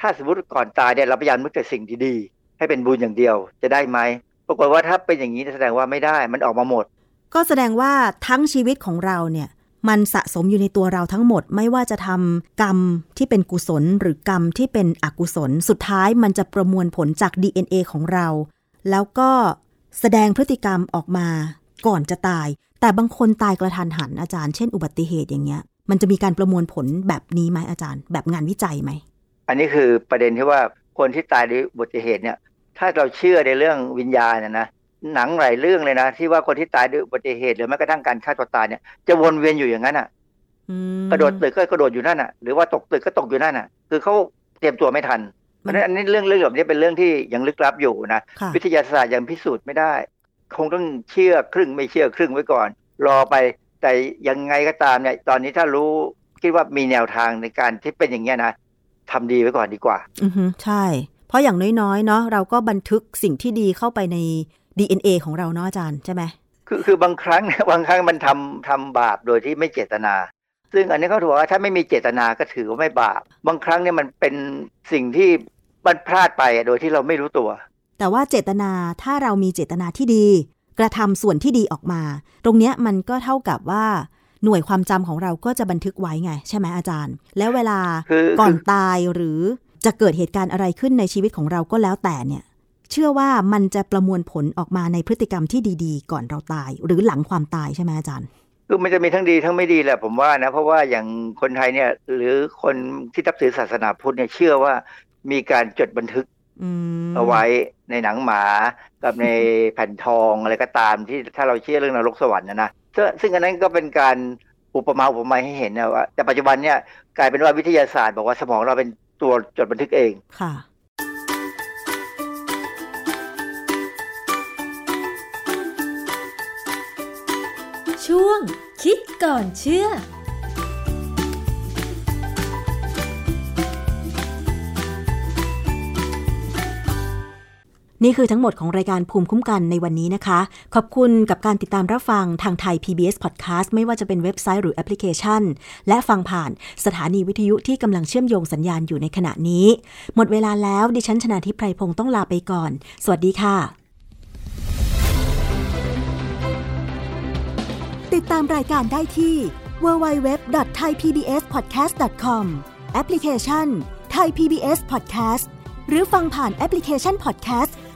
ถ้าสมมติก่อนตายเนี่ยเราพยายามนึกแต่สิ่งดีๆ ให้เป็นบุญอย่างเดียวจะได้ไหมปรากฏว่าถ้าเป็นอย่างนี้แสดงว่าไม่ได้มันออกมาหมด
ก็แสดงว่าทั้งชีวิตของเราเนี่ย มันสะสมอยู่ในตัวเราทั้งหมด ไม่ว่าจะทำกรรมที่เป็นกุศล หรือกรรมที่เป็นอกุศล สุดท้ายมันจะประมวลผลจาก DNA ของเรา แล้วก็ แสดงพฤติกรรมออกมาก่อนจะตาย แต่บางคนตายกระทันหันอาจารย์ เช่นอุบัติเหตุอย่างเงี้ย มันจะมีการประมวลผลแบบนี้ไหมอาจารย์ แบบงานวิจัยไหม
อันนี้คือประเด็นที่ว่าคนที่ตายด้วยอุบัติเหตุเนี่ย ถ้าเราเชื่อในเรื่องวิญญาณนะนะหนังหลายเรื่องเลยนะที่ว่าคนที่ตายด้วยอุบัติเหตุหรือแม้กระทั่งการฆ่าตัวตายเนี่ยจะวนเวียนอยู่อย่างนั้นอะ
อืม
กระโดดตึกก็กระโดดอยู่นั่นอะ หรือว่าตกตึกก็ตกอยู่นั่นอะ คือเขาเตรียมตัวไม่ทัน เพราะฉะนั้นอันนี้เรื่องเรื่องแบบนี้เป็นเรื่องที่ยังลึกลับอยู่นะ
ค่ะ
วิทยาศาสตร์ยังพิสูจน์ไม่ได้ คงต้องเชื่อครึ่งไม่เชื่อครึ่งไว้ก่อน รอไปแต่ยังไงก็ตามเนี่ยตอนนี้ถ้ารู้คิดว่ามีแนวทางในการที่เป็นอย่างเงี้ยนะทำดีไว้ก่อนดีกว่า
อือฮึใช่ เพราะอย่างน้อยๆเนาะเราก็บันทึกสิ่งที่ดีเข้าไปใน DNA ของเราเนาะอาจารย์ใช่ไหม
คือคือบางครั้งบางครั้งมันทำทำบาปโดยที่ไม่เจตนา ซึ่งอันนี้เขาถือว่าถ้าไม่มีเจตนาก็ถือว่าไม่บาป บางครั้งเนี่ยมันเป็นสิ่งที่ มันพลาดไปอะโดยที่เราไม่รู้ตัว
แต่ว่าเจตนาถ้าเรามีเจตนาที่ดี กระทำส่วนที่ดีออกมา ตรงเนี้ยมันก็เท่ากับว่าหน่วยความจำของเราก็จะบันทึกไว้ไง ใช่ไหมอาจารย์ แล้วเวลา
คือ
ก่อน
คือ
ตายหรือจะเกิดเหตุการณ์อะไรขึ้นในชีวิตของเราก็แล้วแต่เนี่ย เชื่อว่ามันจะประมวลผลออกมาในพฤติกรรมที่ดีๆ ก่อนเราตาย หรือหลังความตายใช่ไหมอาจารย์
คือมันจะมีทั้งดีทั้งไม่ดีแหละผมว่านะ เพราะว่าอย่างคนไทยเนี่ยหรือคนที่นับถือศาสนาพุทธเนี่ยเชื่อว่า มีการจดบันทึก
อืม
เอาไว้ในหนังหมากับในแผ่นทองอะไรก็ตามที่ถ้าเราเชื่อเรื่องนรกสวรรค์นะนะซึ่งซึ่งอันนั้นก็เป็นการอุปมาอุปไมยให้เห็นนะว่าแต่ปัจจุบันเนี่ยกลายเป็นว่าวิทยาศาสตร์ บอกว่าสมองเราเป็นตัวจดบันทึกเอง
ค่ะ
ช่วงคิดก่อนเชื่อ
นี่คือทั้งหมดของรายการภูมิคุ้มกันในวันนี้นะคะ ขอบคุณกับการติดตามรับฟังทางไทย PBS Podcast ไม่ว่าจะเป็นเว็บไซต์หรือแอปพลิเคชัน และฟังผ่านสถานีวิทยุที่กำลังเชื่อมโยงสัญญาณอยู่ในขณะนี้ หมดเวลาแล้วดิฉันชนะทิพไพรพงศ์ต้องลาไปก่อน สวัสดีค่ะ ติดตามรายการได้ที่ www.thaipbspodcast.com แอปพลิเคชัน Thai PBS Podcast หรือฟังผ่านแอปพลิเคชัน Podcast